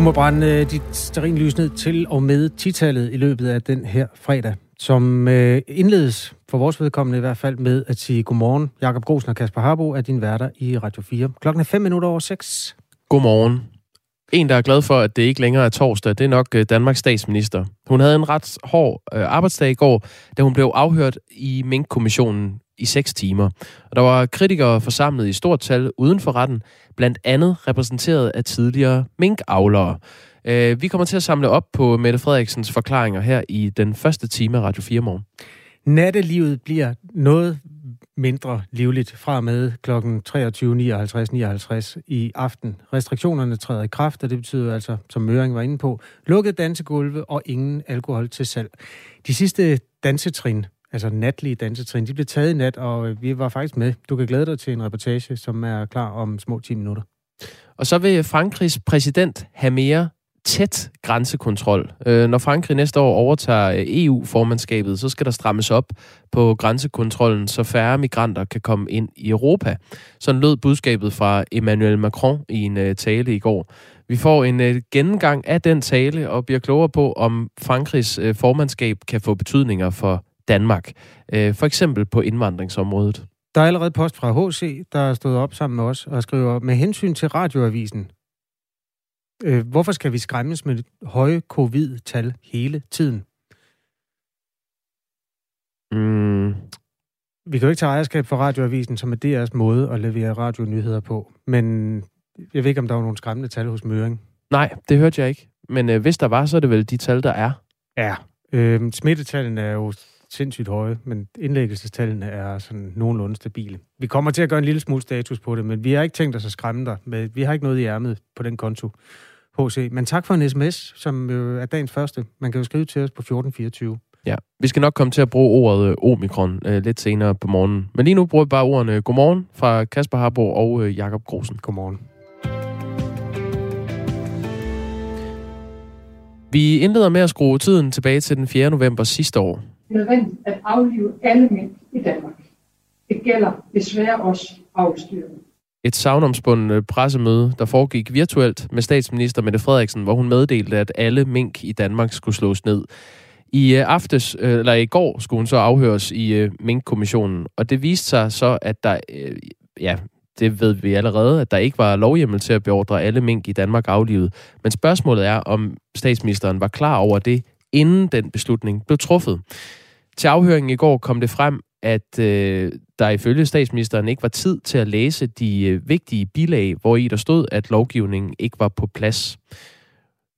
Du må brænde øh, dit sterinlys ned til og med titallet i løbet af den her fredag, som øh, indledes for vores vedkommende i hvert fald med at sige godmorgen. Jakob Grosen og Kasper Harbo er din værter i Radio 4. Klokken er 5 minutter over 6. Godmorgen. En, der er glad for, at det ikke længere er torsdag, det er nok øh, Danmarks statsminister. Hun havde en ret hård arbejdsdag i går, da hun blev afhørt i Mink-kommissionen i 6 timer. Og der var kritikere forsamlet i stort tal uden for retten, blandt andet repræsenteret af tidligere minkavlere. Øh, vi kommer til at samle op på Mette Frederiksens forklaringer her i den første time af Radio 4 morgen. Nattelivet bliver noget mindre livligt fra med kl. 23.59 i aften. Restriktionerne træder i kraft, og det betyder altså, som Møring var inde på, lukket dansegulve og ingen alkohol til salg. De sidste dansetrin, altså natlige dansetrin, de blev taget i nat, og øh, vi var faktisk med. Du kan glæde dig til en reportage, som er klar om små 10 minutter. Og så vil Frankrigs præsident have mere tæt grænsekontrol. Øh, når Frankrig næste år overtager øh, EU-formandskabet, så skal der strammes op på grænsekontrollen, så færre migranter kan komme ind i Europa. Sådan lød budskabet fra Emmanuel Macron i en tale i går. Vi får en gennemgang af den tale og bliver klogere på, om Frankrigs formandskab kan få betydninger for Danmark. Uh, for eksempel på indvandringsområdet. Der er allerede post fra HC, der er stået op sammen med os og skriver, med hensyn til radioavisen, Øh, hvorfor skal vi skræmmes med høje covid-tal hele tiden? Mm. Vi kan jo ikke tage ejerskab for radioavisen, som er DR's måde at levere radionyheder på. Men jeg ved ikke, om der var nogle skræmmende tal hos Møring. Nej, det hørte jeg ikke. Men øh, hvis der var, så er det vel de tal, der er. Ja. Øh, smittetallene er jo sindssygt høje, men indlæggelsestallene er sådan nogenlunde stabile. Vi kommer til at gøre en lille smule status på det, men vi har ikke tænkt os at skræmme dig. Men vi har ikke noget i ærmet på den konto. HC. Men tak for en sms, som øh, er dagens første. Man kan jo skrive til os på 1424. Ja, vi skal nok komme til at bruge ordet øh, omikron øh, lidt senere på morgenen. Men lige nu bruger vi bare ordene godmorgen fra Kasper Harbo og øh, Jakob Grosen. Godmorgen. Vi indleder med at skrue tiden tilbage til den 4. november sidste år. Nødvendigt at aflive alle mink i Danmark. Det gælder desværre også afstyrene et savnomspundet øh, pressemøde, der foregik virtuelt med statsminister Mette Frederiksen, hvor hun meddelte, at alle mink i Danmark skulle slås ned. I øh, aftes, øh, eller i går skulle hun så afhøres i minkkommissionen, og det viste sig så, at der, ja, det ved vi allerede, at der ikke var lovhjemmel til at beordre alle mink i Danmark aflivet. Men spørgsmålet er, om statsministeren var klar over det, inden den beslutning blev truffet. Til afhøringen i går kom det frem, at øh, der ifølge statsministeren ikke var tid til at læse de øh, vigtige bilag, hvor i der stod, at lovgivningen ikke var på plads.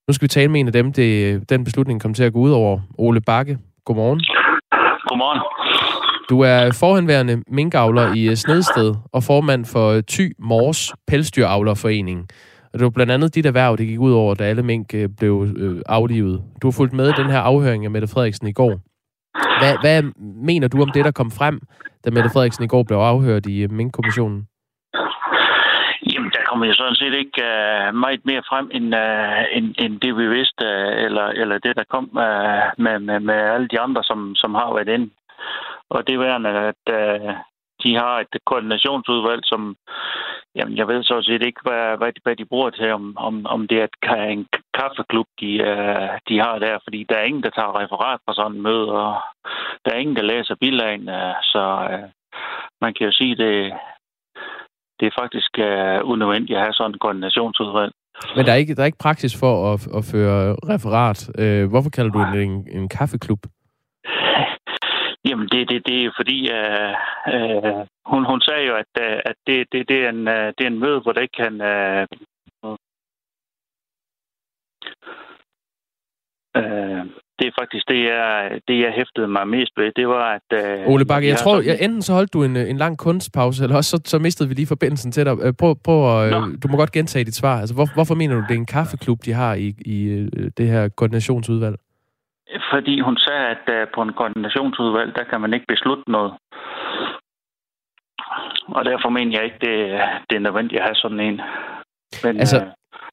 Nu skal vi tale med en af dem, det, den beslutning kom til at gå ud over. Ole Bakke, godmorgen. Godmorgen. Du er forhenværende minkavler i øh, Snedsted og formand for Ty Mors Pelsdyravlerforening. Og det var blandt andet dit erhverv, det gik ud over, da alle mink øh, blev øh, aflivet. Du har fulgt med i den her afhøring af Mette Frederiksen i går. Hvad, hvad mener du om det, der kom frem, da Mette Frederiksen i går blev afhørt i øh, Mink-kommissionen? Jamen, der kommer jo sådan set ikke uh, meget mere frem, end, uh, end, end det, vi vidste, uh, eller, eller det, der kom uh, med, med, med alle de andre, som, som har været inde. Og det er at uh, de har et koordinationsudvalg, som Jamen, jeg ved så set ikke, hvad, hvad, de, hvad de bruger til, om, om, om det er en kaffeklub, de, uh, de har der, fordi der er ingen, der tager referat fra sådan en møde, og der er ingen, der læser bilagen, uh, så uh, man kan jo sige, det, det er faktisk uh, unødvendigt at have sådan en koordinationsudvalg. Men der er ikke, der er ikke praksis for at, at føre referat. Uh, hvorfor kalder du det en, en kaffeklub? Jamen, det, det, det er fordi, uh, uh, hun, hun sagde jo, at, uh, at det, det, det, er en, uh, det er en møde, hvor det ikke kan... Uh, uh, det er faktisk det, jeg, det, jeg hæftede mig mest ved. Det var, at... Uh, Ole Bakke, jeg tror, jeg, enten så holdt du en, en lang kunstpause, eller også så, så mistede vi lige forbindelsen til dig. Prøv, prøv at, du må godt gentage dit svar. Altså, hvor, hvorfor mener du, det er en kaffeklub, de har i, i det her koordinationsudvalg? Fordi hun sagde, at uh, på en koordinationsudvalg, der kan man ikke beslutte noget. Og derfor mener jeg ikke, det, det er nødvendigt at have sådan en. Men, altså, uh,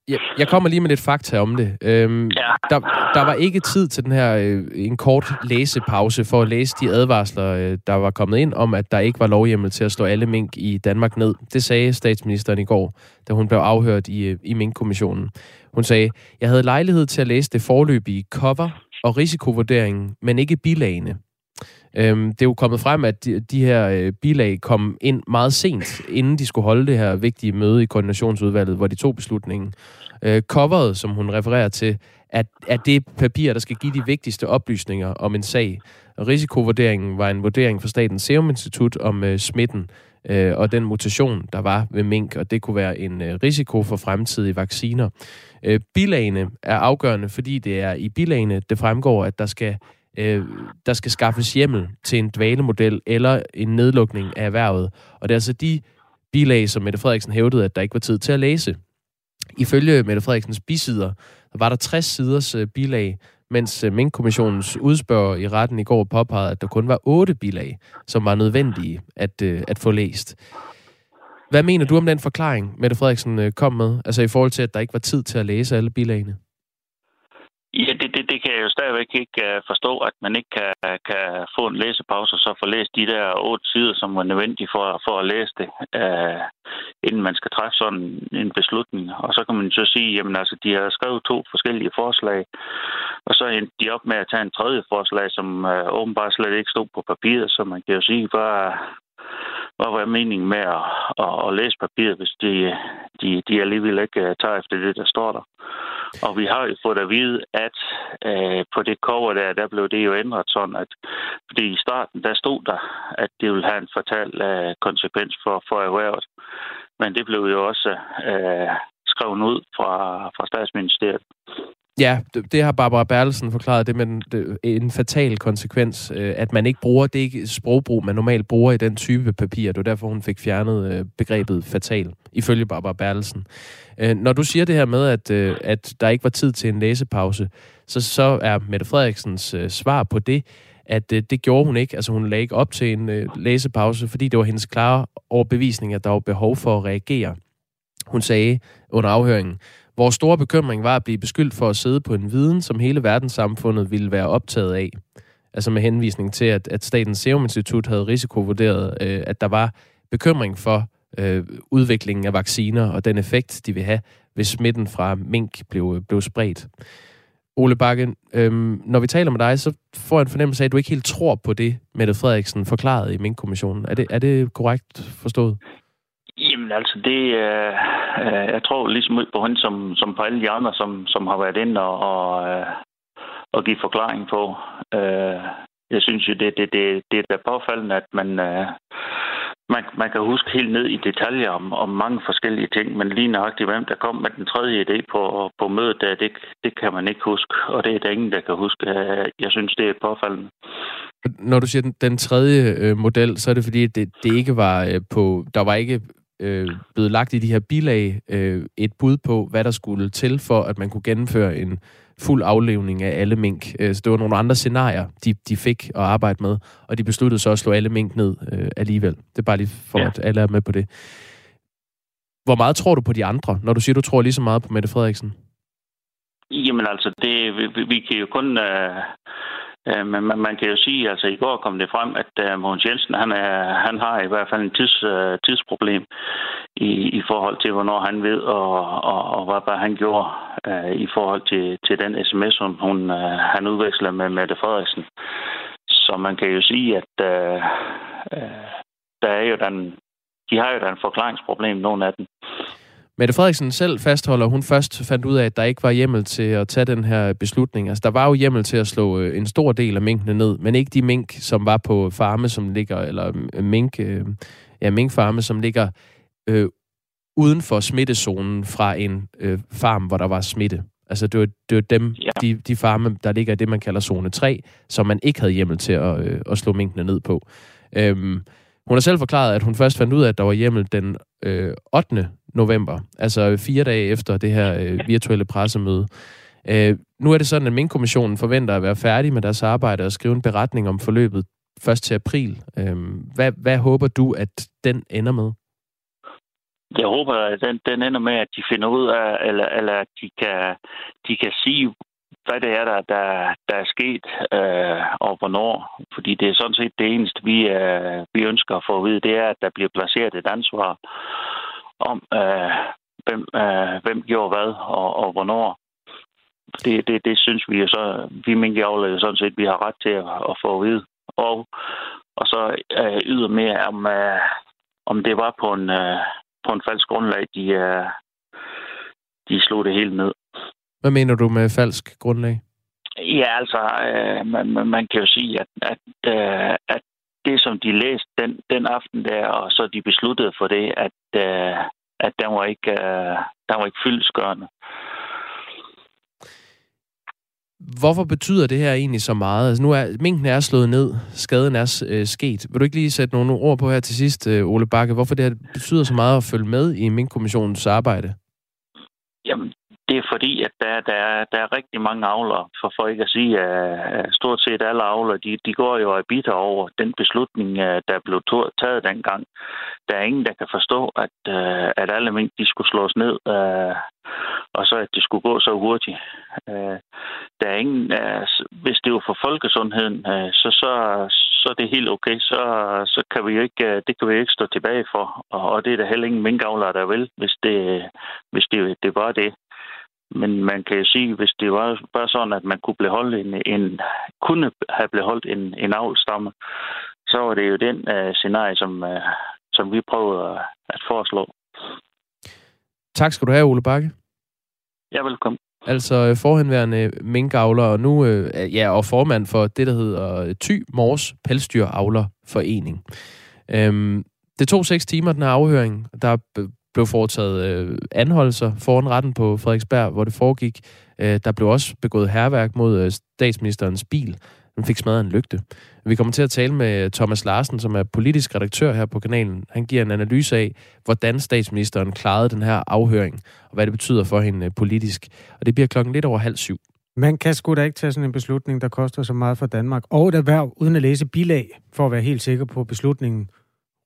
jeg, jeg kommer lige med lidt fakta om det. Øhm, ja. der, der var ikke tid til den her øh, en kort læsepause for at læse de advarsler, øh, der var kommet ind om, at der ikke var lovhjemmel til at slå alle mink i Danmark ned. Det sagde statsministeren i går, da hun blev afhørt i, øh, i Mink-kommissionen. Hun sagde, jeg havde lejlighed til at læse det forløbige cover og risikovurderingen, men ikke bilagene. Øhm, det er jo kommet frem, at de, de her øh, bilag kom ind meget sent, inden de skulle holde det her vigtige møde i koordinationsudvalget, hvor de tog beslutningen. Øh, coveret, som hun refererer til, er, er det papir, der skal give de vigtigste oplysninger om en sag. Risikovurderingen var en vurdering fra Statens Serum Institut om øh, smitten øh, og den mutation, der var ved mink, og det kunne være en øh, risiko for fremtidige vacciner. Øh, bilagene er afgørende, fordi det er i bilagene, det fremgår, at der skal øh, der skal skaffes hjemmel til en dvalemodel eller en nedlukning af erhvervet. Og det er altså de bilag, som Mette Frederiksen hævdede, at der ikke var tid til at læse. Ifølge Mette Frederiksens bisider, var der 60 siders øh, bilag, mens øh, Mink-kommissionens udspørger i retten i går påpegede, at der kun var otte bilag, som var nødvendige at, øh, at få læst. Hvad mener du om den forklaring, Mette Frederiksen øh, kom med, altså i forhold til, at der ikke var tid til at læse alle bilagene? Ja, det, jeg jo stadigvæk ikke uh, forstå, at man ikke kan, kan få en læsepause og så få læst de der otte sider, som er nødvendige for, for at læse det, uh, inden man skal træffe sådan en beslutning. Og så kan man så sige, jamen altså, de har skrevet to forskellige forslag, og så endte de op med at tage en tredje forslag, som uh, åbenbart slet ikke stod på papiret, så man kan jo sige, bare, hvad var meningen med at, at, at læse papiret, hvis de, de, de alligevel ikke øh, tager efter det, der står der. Og vi har jo fået at vide, at øh, på det cover der, der blev det jo ændret sådan, at fordi i starten, der stod der, at det ville have en fatal øh, konsekvens for, for erhvervet. Men det blev jo også øh, skrevet ud fra, fra statsministeriet. Ja, det har Barbara Bertelsen forklaret, det med en fatal konsekvens, øh, at man ikke bruger, det er ikke sprogbrug, man normalt bruger i den type papir. Det var derfor, hun fik fjernet øh, begrebet fatal, ifølge Barbara Bertelsen. Øh, når du siger det her med, at, at der ikke var tid til en læsepause, så, så er Mette Frederiksens svar på det, at det gjorde hun ikke. Altså hun lagde ikke op til en læsepause, fordi det var hendes klare overbevisning, at der var behov for at reagere. Hun sagde under afhøringen, vores store bekymring var at blive beskyldt for at sidde på en viden, som hele verdenssamfundet ville være optaget af. Altså med henvisning til, at, at Statens Serum Institut havde risikovurderet, øh, at der var bekymring for øh, udviklingen af vacciner og den effekt, de vil have, hvis smitten fra mink blev, øh, blev spredt. Ole Bakke, øh, når vi taler med dig, så får jeg en fornemmelse af, at du ikke helt tror på det, Mette Frederiksen forklarede i Mink-kommissionen. Er det, er det korrekt forstået? Jamen altså, det, øh, øh, jeg tror ligesom på hende, som, som på alle de andre, som, som har været inde og, og, øh, og give forklaring på. Øh, jeg synes jo, det, det, det, det er da påfaldende, at man, øh, man, man kan huske helt ned i detaljer om, om mange forskellige ting, men lige nøjagtigt, hvem der kom med den tredje idé på, på mødet, der, det, det kan man ikke huske, og det er der ingen, der kan huske. Øh, jeg synes, det er påfaldende. Når du siger den, den tredje øh, model, så er det fordi, det, det ikke var øh, på, der var ikke øh, blevet lagt i de her bilag øh, et bud på, hvad der skulle til for, at man kunne gennemføre en fuld aflevning af alle mink. Øh, så det var nogle andre scenarier, de, de fik at arbejde med, og de besluttede så at slå alle mink ned øh, alligevel. Det er bare lige for, ja. at alle er med på det. Hvor meget tror du på de andre, når du siger, du tror lige så meget på Mette Frederiksen? Jamen altså, det, vi, vi kan jo kun... Øh Øh, men man, man kan jo sige, altså i går kom det frem, at uh, Mogens Jensen, han, er, han har i hvert fald en tids, uh, tidsproblem i, i forhold til, hvornår han ved, og, og, og hvad, hvad han gjorde uh, i forhold til, til den sms, som hun, uh, han udveksler med Mette Frederiksen. Så man kan jo sige, at uh, uh, der er jo den, de har jo den forklaringsproblem, nogle af dem. Mette Frederiksen selv fastholder, hun først fandt ud af, at der ikke var hjemmel til at tage den her beslutning. Altså, der var jo hjemmel til at slå øh, en stor del af minkene ned, men ikke de mink, som var på farme, som ligger, eller øh, mink, øh, ja, minkfarme, som ligger øh, uden for smittezonen fra en øh, farm, hvor der var smitte. Altså, det var, det var dem, ja. de, de farme, der ligger i det, man kalder zone 3, som man ikke havde hjemmel til at, øh, at slå minkene ned på. Øhm, hun har selv forklaret, at hun først fandt ud af, at der var hjemmel den øh, 8 november, altså fire dage efter det her øh, virtuelle pressemøde. Øh, nu er det sådan, at Mink-kommissionen forventer at være færdig med deres arbejde og skrive en beretning om forløbet først til april. Øh, hvad, hvad håber du, at den ender med? jeg håber, at den, den ender med, at de finder ud af, eller, eller at de kan, de kan sige, hvad det er, der, der, der er sket, øh, og hvornår. Fordi det er sådan set det eneste, vi, øh, vi ønsker at få at vide, det er, at der bliver placeret et ansvar om, øh, hvem, øh, hvem gjorde hvad, og, og hvornår. Det, det, det synes vi jo så, vi minkavlere sådan set, vi har ret til at, at få at vide. Og, og så øh, ydermere, om, øh, om det var på en, øh, på en falsk grundlag, de, øh, de slog det hele ned. Hvad mener du med falsk grundlag? Ja, altså, øh, man, man kan jo sige, at, at, øh, at det, som de læste den, den aften der, og så de besluttede for det, at, øh, at den var ikke, øh, den var ikke fyldesgørende. Hvorfor betyder det her egentlig så meget? Altså nu er minken er slået ned, skaden er øh, sket. Vil du ikke lige sætte nogle ord på her til sidst, øh, Ole Bakke? Hvorfor det her betyder så meget at følge med i Minkkommissionens arbejde? Jamen, det er fordi, at der, der, er, der er rigtig mange avlere, for, folk ikke at sige, at stort set alle avlere, de, de går jo og bitter over den beslutning, øh, der blev taget dengang. Der er ingen, der kan forstå, at, øh, at alle mink, de skulle slås ned, øh, og så at det skulle gå så hurtigt. Der er ingen, hvis det var for folkesundheden, så, så, så er det helt okay. Så, så kan vi ikke, det kan vi ikke stå tilbage for. Og det er der heller ingen minkavlere, der vil, hvis det, hvis det, det var det. Men man kan jo sige, hvis det var bare sådan, at man kunne beholde en, en kunne have beholdt en, en avlstamme, så var det jo den uh, scenarie, som, uh, som vi prøvede at, at foreslå. Tak skal du have, Ole Bakke. Ja, velkommen. Altså øh, forhenværende minkavler og nu ja, og formand for det, der hedder Ty Mors Pelsdyravlerforening. Øhm, det tog seks timer, den her afhøring. Der blev foretaget øh, anholdelser foran retten på Frederiksberg, hvor det foregik. Øh, der blev også begået herværk mod øh, statsministerens bil. Den fik smadret en lygte. Vi kommer til at tale med øh, Thomas Larsen, som er politisk redaktør her på kanalen. Han giver en analyse af, hvordan statsministeren klarede den her afhøring, og hvad det betyder for hende øh, politisk. Og det bliver klokken lidt over halv syv. Man kan sgu da ikke tage sådan en beslutning, der koster så meget for Danmark, og et erhverv, uden at læse bilag, for at være helt sikker på beslutningen.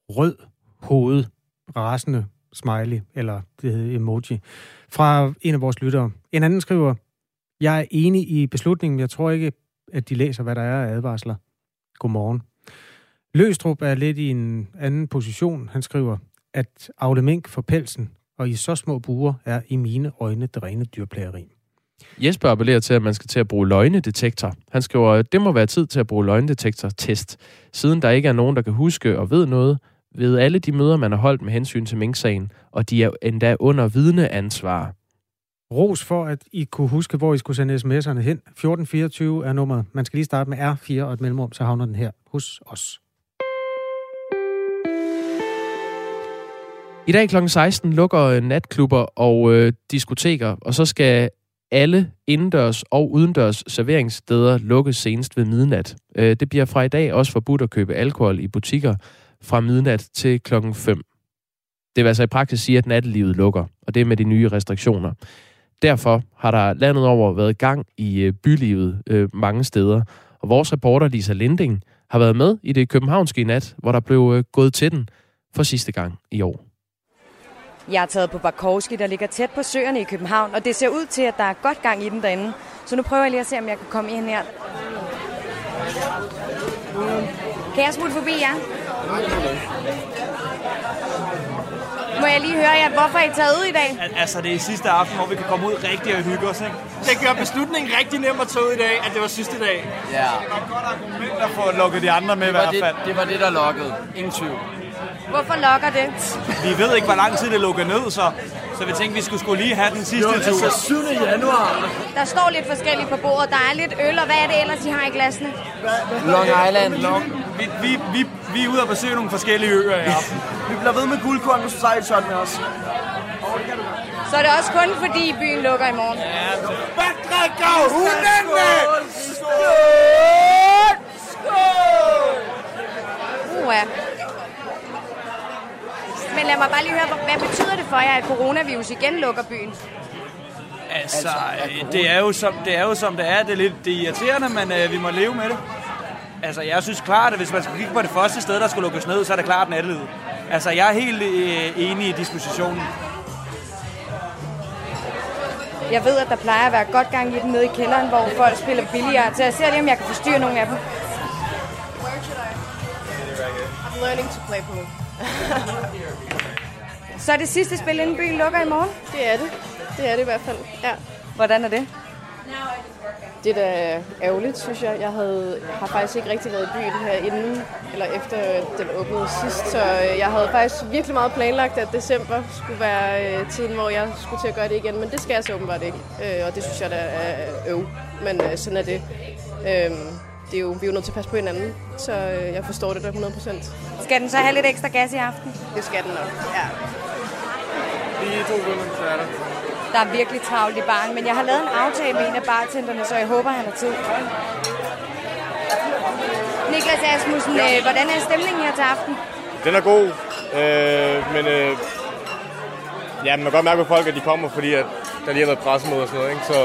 Rød hoved, rasende smiley, eller det hedder emoji, fra en af vores lyttere. En anden skriver, jeg er enig i beslutningen, jeg tror ikke, at de læser, hvad der er af advarsler. Godmorgen. Løstrup er lidt i en anden position. Han skriver, at afle mink for pelsen og i så små buer er i mine øjne det rene dyrplageri. Jesper appellerer til, at man skal til at bruge løgnedetektor. Han skriver, at det må være tid til at bruge løgnedetektor-test. Siden der ikke er nogen, der kan huske og ved noget, ved alle de møder, man har holdt med hensyn til Mink-sagen, og de er endda under vidneansvar. Ros for, at I kunne huske, hvor I skulle sende sms'erne hen. 1424 er nummeret. Man skal lige starte med R4 og et mellemrum, så havner den her hos os. I dag kl. 16 lukker natklubber og øh, diskoteker, og så skal alle indendørs og udendørs serveringssteder lukkes senest ved midnat. Øh, det bliver fra i dag også forbudt at købe alkohol i butikker, fra midnat til klokken 5. Det vil altså i praksis sige, at nattelivet lukker, og det er med de nye restriktioner. Derfor har der landet over været gang i øh, bylivet øh, mange steder. Og vores reporter Lisa Linding har været med i det københavnske i nat, hvor der blev øh, gået til den for sidste gang i år. Jeg er taget på Barkowski, der ligger tæt på søerne i København, og det ser ud til, at der er godt gang i den derinde. Så nu prøver jeg lige at se, om jeg kan komme ind her. Kan jeg smutte forbi jer? Ja? Må jeg lige høre jer, hvorfor er I taget ud i dag? Altså, det er sidste aften, hvor vi kan komme ud rigtig og hygge os, ikke? Det gør beslutningen rigtig nem at tage ud i dag, at det var sidste dag. Ja. Det var godt argument at få lukket de andre med det i hvert fald. Det, det var det, der lukkede. Ingen tvivl. Hvorfor lokker det? Vi ved ikke, hvor lang tid det lukker ned, så, så vi tænkte, vi skulle, skulle lige have den sidste jo, tur. altså 7. januar. Der står lidt forskelligt på bordet. Der er lidt øl, og hvad er det ellers, I har i glasene? Long Island. Long. Vi, vi, vi, vi er ude at besøge nogle forskellige øer i aften. vi bliver ved med guldkorn, hvis du tager et shot med os. Så er det også kun fordi byen lukker i morgen. Ja, hvad drikker hundene? Skål! Skål! Uha. Men lad mig bare lige høre, hvad betyder det for jer, at coronavirus igen lukker byen? Altså, det er, jo som, det er jo som det er. Det er lidt det er irriterende, men øh, vi må leve med det. Altså, jeg synes klart, at hvis man skulle kigge på det første sted, der skulle lukkes ned, så er det klart natlivet. Altså, jeg er helt øh, enig i dispositionen. Jeg ved, at der plejer at være godt gang i den nede i kælderen, hvor folk spiller billigere. Så jeg ser lige, om jeg kan forstyrre nogle af dem. I'm learning to play pool. Så er det sidste spil, inden byen lukker i morgen. Det er det. Det er det i hvert fald. Ja. Hvordan er det? Det er da ærgerligt, synes jeg. Jeg havde, har faktisk ikke rigtig været i byen her inden, eller efter den åbnede sidst. Så øh, jeg havde faktisk virkelig meget planlagt, at december skulle være øh, tiden, hvor jeg skulle til at gøre det igen. Men det skal jeg så åbenbart ikke. Øh, og det synes jeg da er øv. Men sådan er det. Øh, det er jo, vi er jo nødt til at passe på hinanden, så jeg forstår det da 100%. Skal den så have lidt ekstra gas i aften? Det skal den nok, ja. Lige to så er der. Der er virkelig travlt i baren, men jeg har lavet en aftale med en af bartenderne, så jeg håber, han har tid. Niklas Asmussen, øh, hvordan er stemningen her til aften? Den er god, øh, men øh, ja, man kan godt mærke på folk, at de kommer, fordi at der lige har været pressemøde og sådan noget. Ikke? Så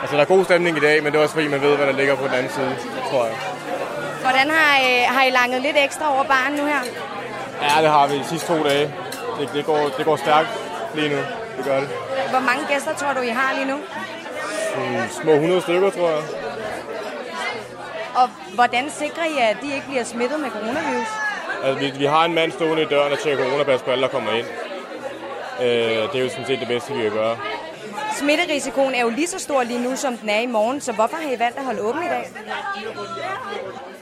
altså, der er god stemning i dag, men det er også fordi, man ved, hvad der ligger på den anden side, tror jeg. Hvordan har, øh, har I langet lidt ekstra over baren nu her? Ja, det har vi de sidste to dage. Det, det, går, det går stærkt lige nu. Det gør det. Hvor mange gæster tror du, I har lige nu? Sådan små 100 stykker, tror jeg. Og hvordan sikrer I, at de ikke bliver smittet med coronavirus? Altså, vi, vi har en mand stående i døren og tjekker coronapas på alle, der kommer ind. Øh, det er jo sådan set det bedste, vi kan gøre. Smitterisikoen er jo lige så stor lige nu, som den er i morgen, så hvorfor har I valgt at holde åben i dag?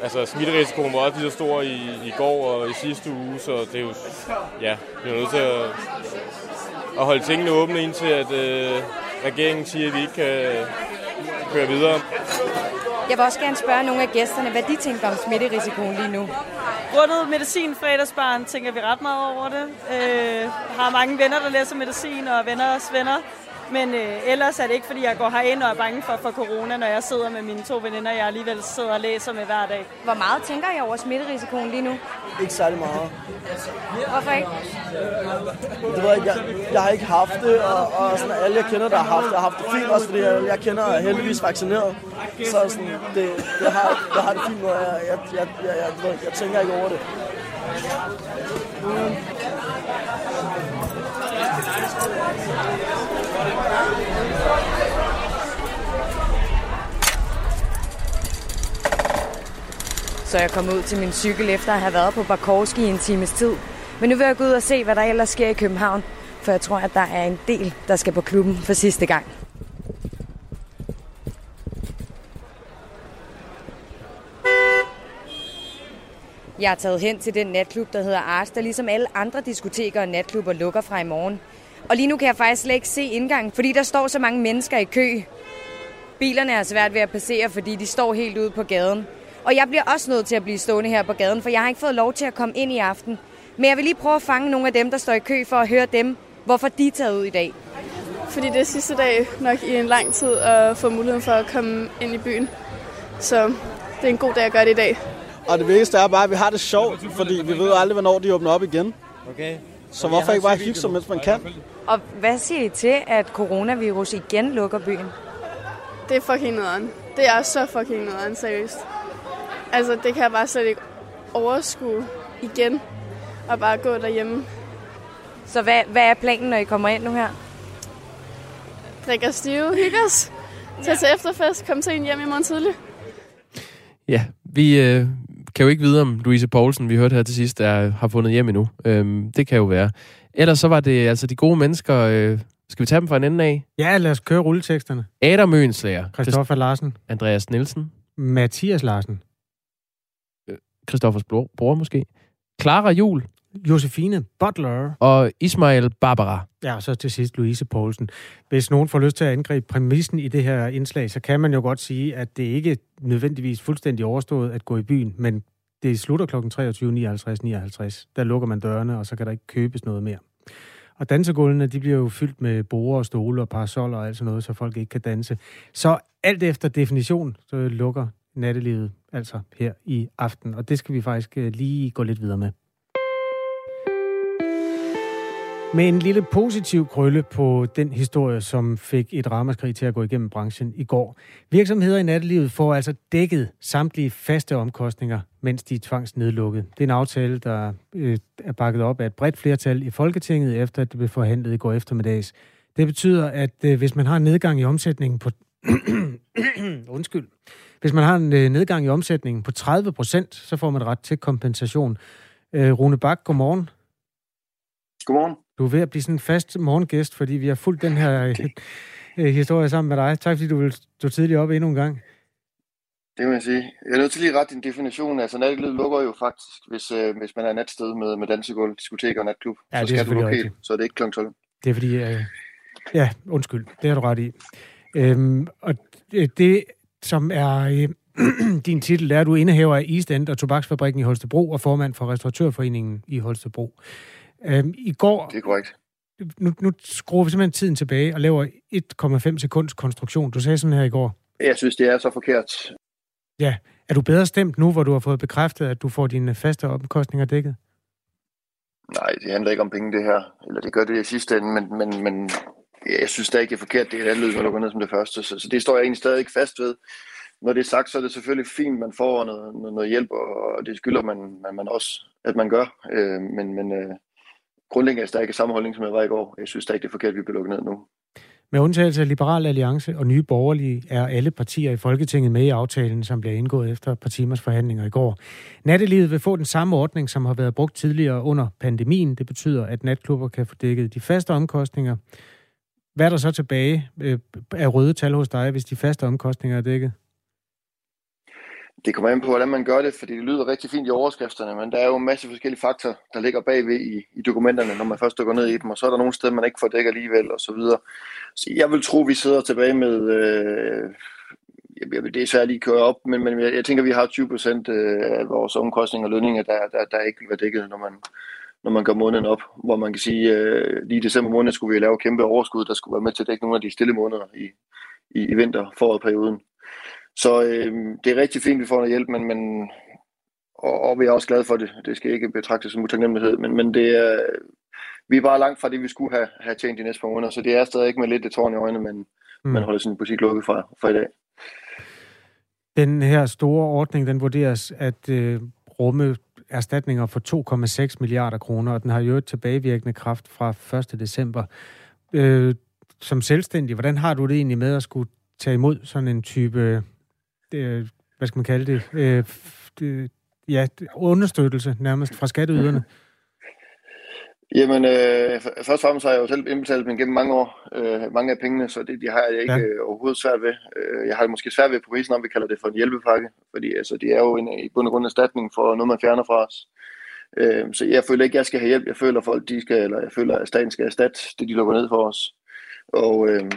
Altså, smitterisikoen var også lige så stor i, i går og i sidste uge, så det er jo... Ja, vi er nødt til at, at holde tingene åbne, indtil at øh, regeringen siger, at vi ikke kan køre videre. Jeg vil også gerne spørge nogle af gæsterne, hvad de tænker om smitterisikoen lige nu. Grundet medicin fredagsbarn tænker vi ret meget over det. Øh, har mange venner, der læser medicin, og venners venner. Men øh, ellers er det ikke, fordi jeg går herind og er bange for, for corona, når jeg sidder med mine to veninder, jeg alligevel sidder og læser med hver dag. Hvor meget tænker I over smitterisikoen lige nu? Ikke særlig meget. Hvorfor ikke? Det ved jeg, jeg, jeg har ikke haft det, og, og sådan, alle jeg kender, der har haft det, har haft det fint, også fordi jeg, jeg kender er heldigvis vaccineret. Så sådan, det, det har, det har det fint og jeg, jeg, jeg, jeg, jeg, jeg, jeg tænker ikke over det. Så jeg kom ud til min cykel efter at have været på Barkowski i en times tid. Men nu vil jeg gå ud og se, hvad der ellers sker i København, for jeg tror, at der er en del, der skal på klubben for sidste gang. Jeg er taget hen til den natklub, der hedder Ars, der ligesom alle andre diskoteker og natklubber lukker fra i morgen. Og lige nu kan jeg faktisk slet ikke se indgangen, fordi der står så mange mennesker i kø. Bilerne er svært ved at passere, fordi de står helt ude på gaden. Og jeg bliver også nødt til at blive stående her på gaden, for jeg har ikke fået lov til at komme ind i aften. Men jeg vil lige prøve at fange nogle af dem, der står i kø for at høre dem, hvorfor de er taget ud i dag. Fordi det er sidste dag nok i en lang tid at få muligheden for at komme ind i byen. Så det er en god dag at gøre det i dag. Og det vigtigste er bare, at vi har det sjovt, fordi vi ved aldrig, hvornår de åbner op igen. Okay. Så hvorfor ikke bare hygge sig, mens man kan? Og hvad siger I til, at coronavirus igen lukker byen? Det er fucking nederen. Det er så fucking nederen, seriøst. Altså, det kan jeg bare slet ikke overskue igen. Og bare gå derhjemme. Så hvad, hvad er planen, når I kommer ind nu her? Drikker stive, hygge os. Tag til efterfest, kom sent hjem i morgen tidlig. Ja, vi øh, kan jo ikke vide, om Louise Poulsen, vi hørte her til sidst, er, har fundet hjem endnu. Øhm, det kan jo være. Ellers så var det altså de gode mennesker... Øh, skal vi tage dem fra en ende af? Ja, lad os køre rulleteksterne. Adam Mønslager. Christoffer Larsen. Andreas Nielsen. Mathias Larsen. Christoffers bror, bror måske. Clara Jul. Josefine Butler. Og Ismail Barbara. Ja, og så til sidst Louise Poulsen. Hvis nogen får lyst til at angribe præmissen i det her indslag, så kan man jo godt sige, at det ikke nødvendigvis fuldstændig overstået at gå i byen, men det slutter kl. 23.59, 59. Der lukker man dørene, og så kan der ikke købes noget mere. Og dansegulvene, de bliver jo fyldt med borer og stole og parasoller og alt sådan noget, så folk ikke kan danse. Så alt efter definition, så lukker nattelivet altså her i aften. Og det skal vi faktisk øh, lige gå lidt videre med. Med en lille positiv krølle på den historie, som fik et ramaskrig til at gå igennem branchen i går. Virksomheder i nattelivet får altså dækket samtlige faste omkostninger, mens de er tvangsnedlukket. Det er en aftale, der øh, er bakket op af et bredt flertal i Folketinget, efter at det blev forhandlet i går eftermiddags. Det betyder, at øh, hvis man har en nedgang i omsætningen på... Undskyld. Hvis man har en øh, nedgang i omsætningen på 30 procent, så får man ret til kompensation. Rune Bak, godmorgen. Godmorgen. Du er ved at blive sådan en fast morgengæst, fordi vi har fulgt den her øh, øh, historie sammen med dig. Tak fordi du vil stå tidligt op endnu en gang. Det må jeg sige. Jeg er nødt til lige rette din definition. Altså nattelivet lukker jo faktisk, hvis, øh, hvis man er natsted med, med dansegulv, diskotek og natklub. Ja, så skal du lukke helt, så er det ikke kl. 12. Det er fordi... Øh, ja, undskyld. Det har du ret i. Øhm, og det, det, som er øh, din titel, er, at du indehaver af East End og Tobaksfabrikken i Holstebro og formand for Restauratørforeningen i Holstebro. Øhm, I går... Det er korrekt. Nu, nu skruer vi simpelthen tiden tilbage og laver 1,5 sekunds konstruktion. Du sagde sådan her i går. Jeg synes, det er så forkert. Ja. Er du bedre stemt nu, hvor du har fået bekræftet, at du får dine faste omkostninger dækket? Nej, det handler ikke om penge, det her. Eller det gør det i sidste ende, men, men, men jeg synes stadig, det er forkert. Det er et anløb, der lukker ned som det første. Så, så det står jeg egentlig stadig ikke fast ved. Når det er sagt, så er det selvfølgelig fint, man får noget, noget, noget hjælp, og det skylder man, man, man også, at man gør. Øh, men men øh, grundlæggende er jeg sammenholdning, som jeg var i går. Jeg synes stadig, det er forkert, at vi bliver lukket ned nu. Med undtagelse af Liberal Alliance og Nye Borgerlige er alle partier i Folketinget med i aftalen, som bliver indgået efter et par timers forhandlinger i går. Nattelivet vil få den samme ordning, som har været brugt tidligere under pandemien. Det betyder, at natklubber kan få dækket de faste omkostninger. Hvad er der så tilbage af øh, røde tal hos dig, hvis de faste omkostninger er dækket? Det kommer an på, hvordan man gør det, fordi det lyder rigtig fint i overskrifterne, men der er jo en masse forskellige faktorer, der ligger bagved i, i dokumenterne, når man først går ned i dem, og så er der nogle steder, man ikke får dækket alligevel, og så videre. Så jeg vil tro, vi sidder tilbage med, øh, jeg, det er svært lige at køre op, men, men jeg, jeg tænker, vi har 20 procent øh, af vores omkostninger og lønninger, der, der, der ikke vil være dækket, når man, når man gør måneden op, hvor man kan sige, øh, lige i december måned skulle vi lave kæmpe overskud, der skulle være med til at dække nogle af de stille måneder i, i, i vinter forårperioden. Så øh, det er rigtig fint, vi får noget hjælp, men, men og, og vi er også glade for det. Det skal ikke betragtes som utaknemmelighed, men, men det er, vi er bare langt fra det, vi skulle have, have tjent de næste par måneder, så det er stadig ikke med lidt det tårn i øjnene, men mm. man holder sin butik lukket fra, fra i dag. Den her store ordning, den vurderes at øh, rumme erstatninger for 2,6 milliarder kroner, og den har jo et tilbagevirkende kraft fra 1. december. Øh, som selvstændig, hvordan har du det egentlig med at skulle tage imod sådan en type, øh, hvad skal man kalde det, øh, det ja, understøttelse nærmest fra skatteyderne? Jamen, øh, først og fremmest har jeg jo selv indbetalt dem gennem mange år, øh, mange af pengene, så det de har jeg ikke ja. øh, overhovedet svært ved. Øh, jeg har det måske svært ved på prisen, om vi kalder det for en hjælpepakke, fordi altså, det er jo en, i bund og grund erstatning for noget, man fjerner fra os. Øh, så jeg føler ikke, at jeg skal have hjælp. Jeg føler, folk de skal, eller jeg føler, at staten skal erstatte det, de lukker ned for os. Og øh,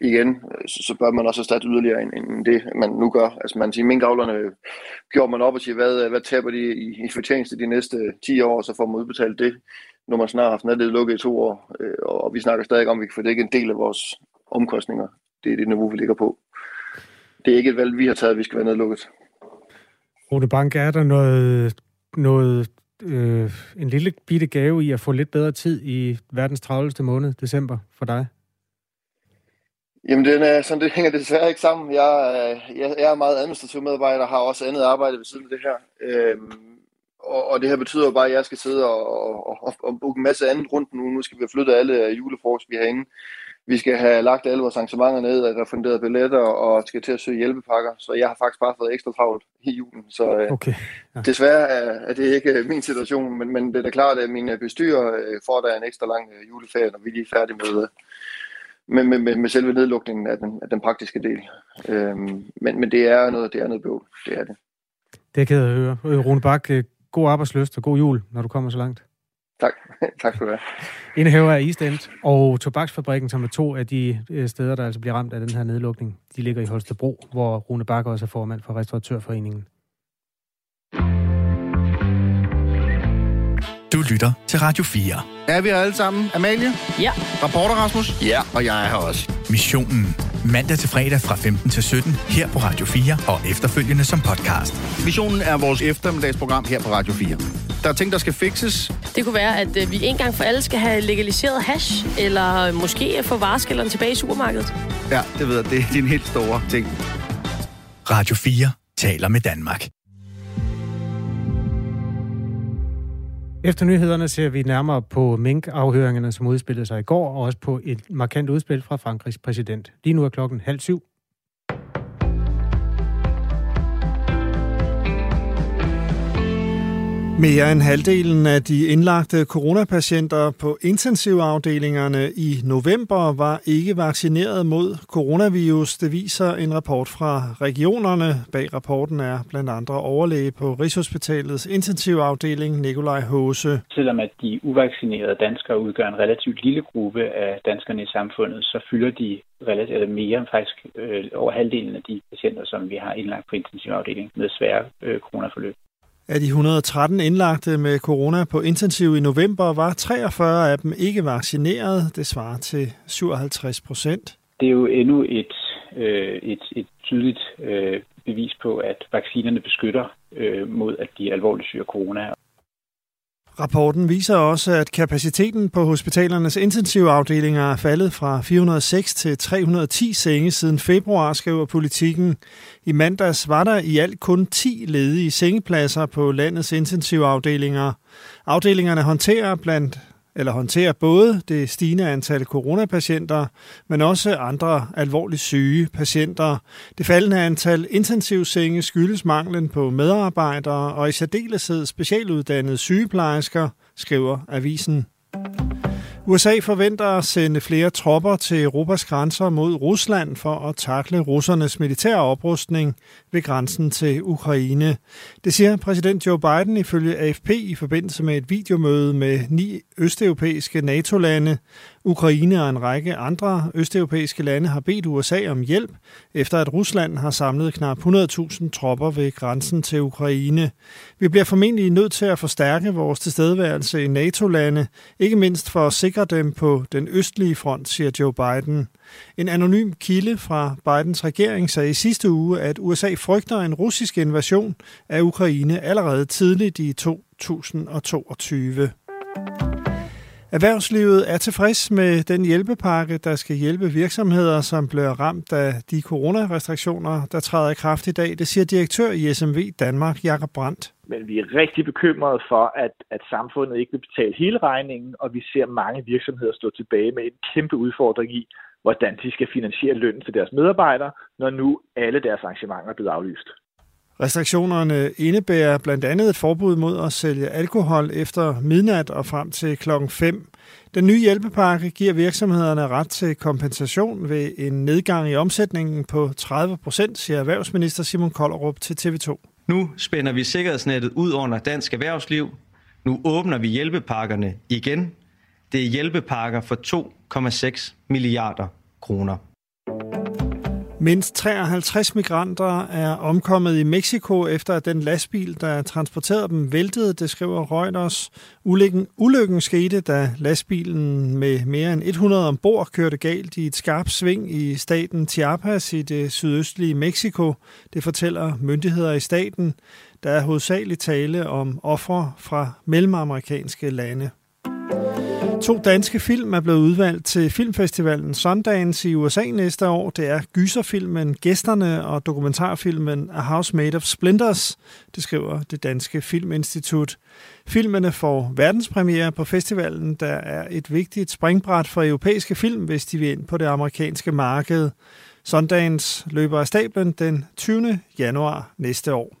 igen, så, så bør man også erstatte yderligere end, end det, man nu gør. Altså man siger, minkavlerne gjorde man op og siger, hvad, hvad taber de i, i fortjeneste de næste 10 år, så får man udbetalt det, når man snart har haft nattet lukket i to år. Øh, og vi snakker stadig om, at vi kan få dækket en del af vores omkostninger. Det er det niveau, vi ligger på. Det er ikke et valg, vi har taget, at vi skal være nedlukket. Rune Bank, er der noget, noget øh, en lille bitte gave i at få lidt bedre tid i verdens travleste måned, december, for dig? Jamen, den er, sådan, det hænger desværre ikke sammen. Jeg, jeg, jeg er meget administrativ medarbejder og har også andet arbejde ved siden af det her. Øhm, og, og det her betyder bare, at jeg skal sidde og, og, og, og booke en masse andet rundt nu. Nu skal vi have flyttet alle julefrokost, vi har inde. Vi skal have lagt alle vores arrangementer ned og refunderet billetter og skal til at søge hjælpepakker. Så jeg har faktisk bare fået ekstra travlt i julen. Så okay. ja. desværre er, er det ikke min situation, men, men det er da klart, at mine bestyrer får der en ekstra lang juleferie, når vi lige er færdige med, med, med, med, med selve nedlukningen af den, af den praktiske del. Øhm, men, men det er noget, det er noget bøvl. Det er det. Det er ked at høre. Rune Bak, god arbejdsløst og god jul, når du kommer så langt. Tak. tak for det. Indehaver af East End og Tobaksfabrikken, som er to af de steder, der altså bliver ramt af den her nedlukning, de ligger i Holstebro, hvor Rune Bak også er formand for Restauratørforeningen. Du lytter til Radio 4. Er vi her alle sammen? Amalie? Ja. Rapporter Rasmus? Ja. Og jeg er her også. Missionen. Mandag til fredag fra 15 til 17 her på Radio 4 og efterfølgende som podcast. Missionen er vores eftermiddagsprogram her på Radio 4. Der er ting, der skal fikses. Det kunne være, at øh, vi en gang for alle skal have legaliseret hash, eller måske få vareskælderen tilbage i supermarkedet. Ja, det ved jeg. Det er din helt store ting. Radio 4 taler med Danmark. Efter nyhederne ser vi nærmere på mink-afhøringerne, som udspillede sig i går, og også på et markant udspil fra Frankrigs præsident. Lige nu er klokken halv syv. Mere end halvdelen af de indlagte coronapatienter på intensivafdelingerne i november var ikke vaccineret mod coronavirus. Det viser en rapport fra regionerne. Bag rapporten er blandt andre overlæge på Rigshospitalets intensivafdeling Nikolaj Håse. Selvom at de uvaccinerede danskere udgør en relativt lille gruppe af danskerne i samfundet, så fylder de relativt eller mere faktisk øh, over halvdelen af de patienter, som vi har indlagt på intensivafdelingen med svære øh, coronaforløb. Af de 113 indlagte med corona på intensiv i november var 43 af dem ikke vaccineret. Det svarer til 57 procent. Det er jo endnu et, øh, et, et tydeligt øh, bevis på, at vaccinerne beskytter øh, mod at blive alvorligt syge af corona. Rapporten viser også, at kapaciteten på hospitalernes intensivafdelinger er faldet fra 406 til 310 senge siden februar, skriver politikken. I mandags var der i alt kun 10 ledige sengepladser på landets intensivafdelinger. Afdelingerne håndterer blandt eller håndtere både det stigende antal coronapatienter, men også andre alvorligt syge patienter. Det faldende antal intensivsenge skyldes manglen på medarbejdere og i særdeleshed specialuddannede sygeplejersker, skriver avisen. USA forventer at sende flere tropper til Europas grænser mod Rusland for at takle russernes militære oprustning ved grænsen til Ukraine. Det siger præsident Joe Biden ifølge AFP i forbindelse med et videomøde med ni østeuropæiske NATO-lande. Ukraine og en række andre østeuropæiske lande har bedt USA om hjælp, efter at Rusland har samlet knap 100.000 tropper ved grænsen til Ukraine. Vi bliver formentlig nødt til at forstærke vores tilstedeværelse i NATO-lande, ikke mindst for at sikre dem på den østlige front, siger Joe Biden. En anonym kilde fra Bidens regering sagde i sidste uge, at USA frygter en russisk invasion af Ukraine allerede tidligt i 2022. Erhvervslivet er tilfreds med den hjælpepakke, der skal hjælpe virksomheder, som bliver ramt af de coronarestriktioner, der træder i kraft i dag. Det siger direktør i SMV Danmark, Jakob Brandt. Men vi er rigtig bekymrede for, at, at samfundet ikke vil betale hele regningen, og vi ser mange virksomheder stå tilbage med en kæmpe udfordring i, hvordan de skal finansiere lønnen til deres medarbejdere, når nu alle deres arrangementer er blevet aflyst. Restriktionerne indebærer blandt andet et forbud mod at sælge alkohol efter midnat og frem til klokken 5. Den nye hjælpepakke giver virksomhederne ret til kompensation ved en nedgang i omsætningen på 30 procent, siger erhvervsminister Simon Kollerup til TV2. Nu spænder vi sikkerhedsnettet ud under dansk erhvervsliv. Nu åbner vi hjælpepakkerne igen. Det er hjælpepakker for 2,6 milliarder kroner. Mindst 53 migranter er omkommet i Mexico efter at den lastbil, der transporterede dem, væltede, det skriver Reuters. Ulykken, ulykken skete, da lastbilen med mere end 100 ombord kørte galt i et skarpt sving i staten Chiapas i det sydøstlige Mexico. Det fortæller myndigheder i staten. Der er hovedsageligt tale om ofre fra mellemamerikanske lande. To danske film er blevet udvalgt til filmfestivalen Sundance i USA næste år. Det er gyserfilmen Gæsterne og dokumentarfilmen A House Made of Splinters, det skriver det danske filminstitut. Filmene får verdenspremiere på festivalen, der er et vigtigt springbræt for europæiske film, hvis de vil ind på det amerikanske marked. Sundance løber af stablen den 20. januar næste år.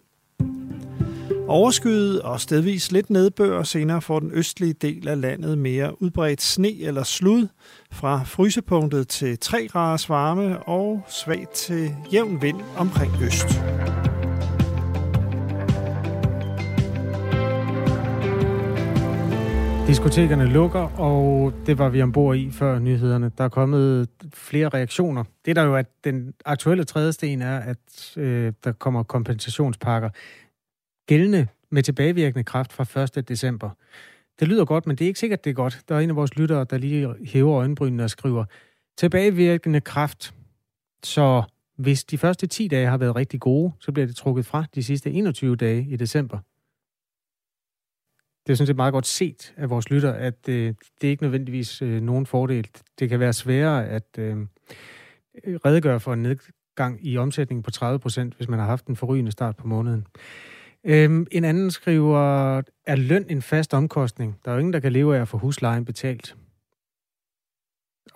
Overskyet og stedvis lidt nedbør, senere får den østlige del af landet mere udbredt sne eller slud, fra frysepunktet til 3 graders varme og svag til jævn vind omkring øst. Diskotekerne lukker, og det var vi ombord i før nyhederne. Der er kommet flere reaktioner. Det der jo er den aktuelle tredje sten er, at øh, der kommer kompensationspakker gældende med tilbagevirkende kraft fra 1. december. Det lyder godt, men det er ikke sikkert, det er godt. Der er en af vores lyttere, der lige hæver øjenbrynene og skriver, tilbagevirkende kraft. Så hvis de første 10 dage har været rigtig gode, så bliver det trukket fra de sidste 21 dage i december. det er sådan set meget godt set af vores lytter, at øh, det er ikke nødvendigvis øh, nogen fordel. Det kan være sværere at øh, redegøre for en nedgang i omsætningen på 30%, hvis man har haft en forrygende start på måneden. Øhm, en anden skriver, er løn en fast omkostning? Der er jo ingen, der kan leve af at få huslejen betalt.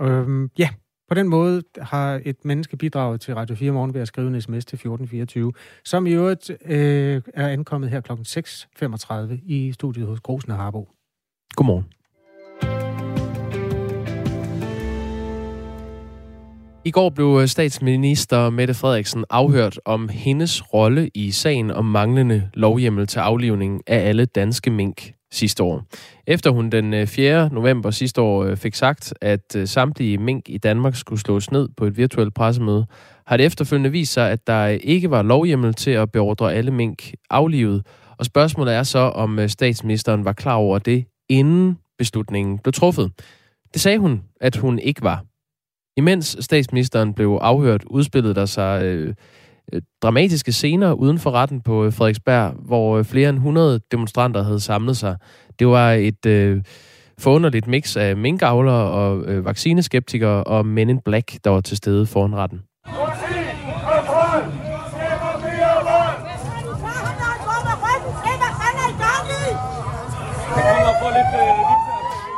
Øhm, ja, på den måde har et menneske bidraget til Radio 4 morgen ved at skrive en sms til 1424, som i øvrigt øh, er ankommet her kl. 6.35 i studiet hos Grosen og Harbo. Godmorgen. I går blev øh, statsminister Mette Frederiksen afhørt om hendes rolle i sagen om manglende lovhjemmel til aflivning af alle danske mink sidste år. Efter hun den øh, 4. November sidste år øh, fik sagt, at samtlige mink i Danmark skulle slås ned på et virtuelt pressemøde, har det efterfølgende vist sig, at der ikke var lovhjemmel til at beordre alle mink aflivet. Og spørgsmålet er så, om statsministeren var klar over det, inden beslutningen blev truffet. Det sagde hun, at hun ikke var. Imens statsministeren blev afhørt, udspillede der sig øh, øh dramatiske scener uden for retten på øh, Frederiksberg, hvor øh, flere end 100 demonstranter havde samlet sig. Det var et øh, forunderligt mix af minkavlere og øh, vaccineskeptikere og Men in Black, der var til stede foran retten.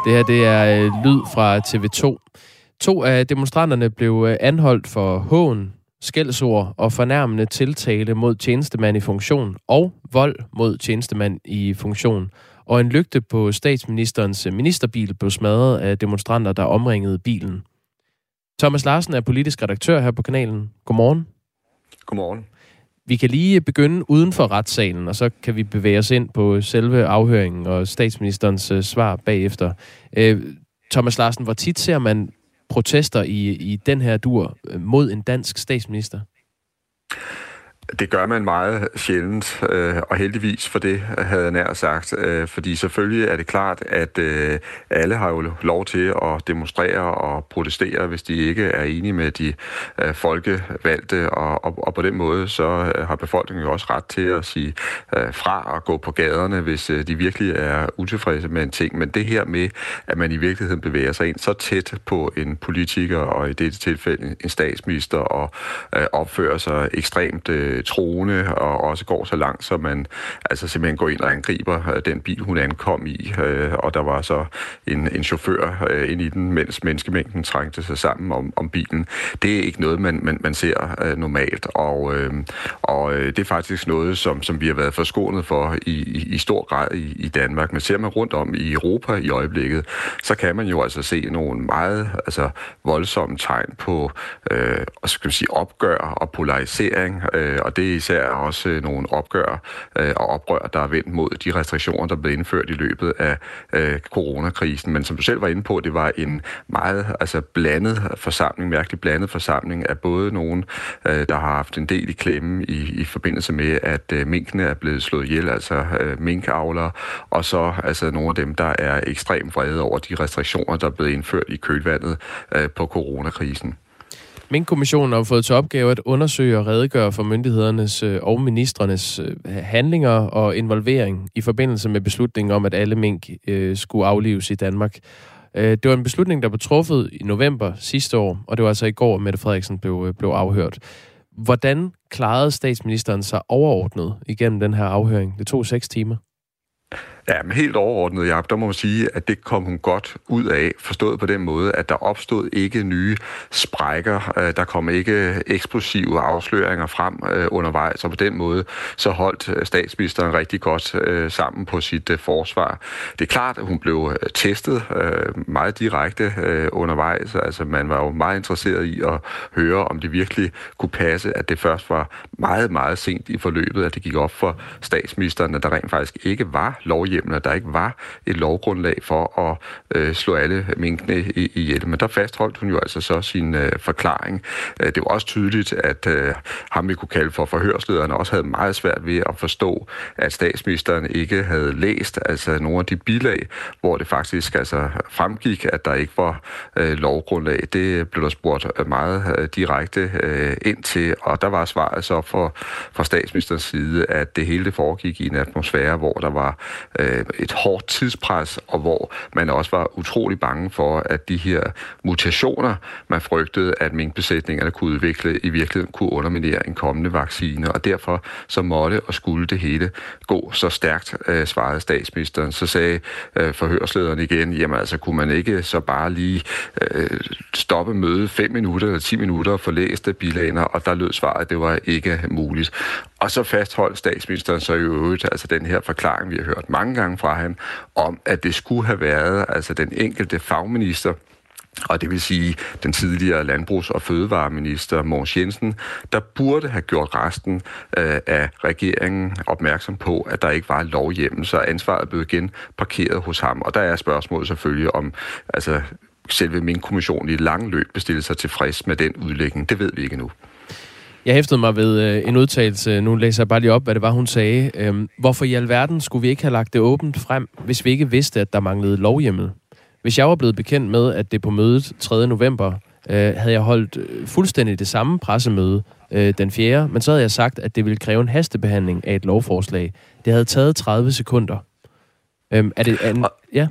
Det her det er øh, lyd fra TV2. To af demonstranterne blev øh, anholdt for hån, skældsord og fornærmende tiltale mod tjenestemand i funktion og vold mod tjenestemand i funktion. Og en lygte på statsministerens ministerbil blev smadret af demonstranter, der omringede bilen. Thomas Larsen er politisk redaktør her på kanalen. Godmorgen. Godmorgen. Vi kan lige begynde uden for retssalen, og så kan vi bevæge os ind på selve afhøringen og statsministerens øh, svar bagefter. Øh, Thomas Larsen, hvor tit ser man protester i, i den her dur øh, mod en dansk statsminister? Det gør man meget sjældent, øh, og heldigvis for det, havde jeg nær sagt. Øh, fordi selvfølgelig er det klart, at øh, alle har jo lov til at demonstrere og protestere, hvis de ikke er enige med de øh, folkevalgte, og, og, og på den måde så øh, har befolkningen jo også ret til at sige øh, fra og gå på gaderne, hvis øh, de virkelig er utilfredse med en ting. Men det her med, at man i virkeligheden bevæger sig ind så tæt på en politiker, og i dette tilfælde en statsminister, og øh, opfører sig ekstremt øh, øh, troende og også går så langt, så man altså simpelthen går ind og angriber øh, den bil, hun ankom i. Øh, og der var så en, en chauffør øh, ind i den, mens menneskemængden trængte sig sammen om, om bilen. Det er ikke noget, man, man, man ser øh, normalt, og, øh, og øh, det er faktisk noget, som, som vi har været forskånet for i, i, i stor grad i, i Danmark. Men ser man rundt om i Europa i øjeblikket, så kan man jo altså se nogle meget altså, voldsomme tegn på øh, skal man sige, opgør og polarisering, øh, og det er især også øh, nogle opgør øh, og oprør, der er vendt mod de restriktioner, der blev indført i løbet af øh, coronakrisen. Men som du selv var inde på, det var en meget altså blandet forsamling, mærkeligt blandet forsamling af både nogen, der har haft en del i klemme i, i forbindelse med, at minkene er blevet slået ihjel, altså minkavlere, og så altså nogle af dem, der er ekstremt vrede over de restriktioner, der er blevet indført i kølvandet på coronakrisen. Mink-kommissionen har fået til opgave at undersøge og redegøre for myndighedernes øh, og ministernes øh, handlinger og involvering i forbindelse med beslutningen om, at alle mink øh, skulle aflives i Danmark. Det var en beslutning, der blev truffet i november sidste år, og det var altså i går, at Mette Frederiksen blev, blev afhørt. Hvordan klarede statsministeren sig overordnet igennem den her afhøring? Det tog seks timer. Ja, men helt overordnet, Jacob, der må man sige, at det kom hun godt ud af, forstået på den måde, at der opstod ikke nye sprækker, øh, der kom ikke eksplosive afsløringer frem øh, undervejs, og på den måde så holdt øh, statsministeren rigtig godt sammen på sit forsvar. Det er klart, at hun blev testet meget direkte undervejs, altså man var jo meget interesseret i at høre, om det virkelig kunne passe, at det først var meget, meget sent i forløbet, at det gik op for statsministeren, at der rent faktisk ikke var lovhjælp at der ikke var et lovgrundlag for at øh, slå alle minkene i, ihjel. Men der fastholdt hun jo altså så sin øh, forklaring. Øh, det var også tydeligt, at øh, ham vi kunne kalde for forhørslederen også havde meget svært ved at forstå, at statsministeren ikke havde læst altså nogle af de bilag, hvor det faktisk altså fremgik, at der ikke var øh, lovgrundlag. Det blev der spurgt øh, meget øh, direkte øh, ind til, og der var svaret så fra, fra statsministerens side, at det hele det foregik i en atmosfære, hvor der var øh, øh, et hårdt tidspres, og hvor man også var utrolig bange for, at de her mutationer, man frygtede, at minkbesætningerne kunne udvikle, i virkeligheden kunne underminere en kommende vaccine, og derfor så måtte og skulle det hele gå så stærkt, øh, svarede statsministeren. Så sagde øh, forhørslederen igen, jamen altså kunne man ikke så bare lige øh, stoppe mødet 5 minutter eller 10 minutter og få læst bilagene, og der lød svaret, at det var ikke muligt. Og så fastholdt statsministeren så i øvrigt altså den her forklaring, vi har hørt mange gange fra ham, om at det skulle have været altså den enkelte fagminister, og det vil sige den tidligere landbrugs- og fødevareminister Mogens Jensen, der burde have gjort resten øh, af regeringen opmærksom på, at der ikke var lovhjemmel, så ansvaret blev igen parkeret hos ham. Og der er spørgsmålet selvfølgelig om, altså selve min kommission i et langt løb bestille sig tilfreds med den udlægning. Det ved vi ikke nu. Jeg hæftede mig ved øh, en udtalelse, nu læser jeg bare lige op, hvad det var, hun sagde. Øhm, hvorfor i alverden skulle vi ikke have lagt det åbent frem, hvis vi ikke vidste, at der manglede lovhjemmel? Hvis jeg var blevet bekendt med, at det på mødet 3. november, øh, havde jeg holdt øh, fuldstændig det samme pressemøde øh, den 4., men så havde jeg sagt, at det ville kræve en hastebehandling af et lovforslag. Det havde taget 30 sekunder. Øhm, er det en, ja?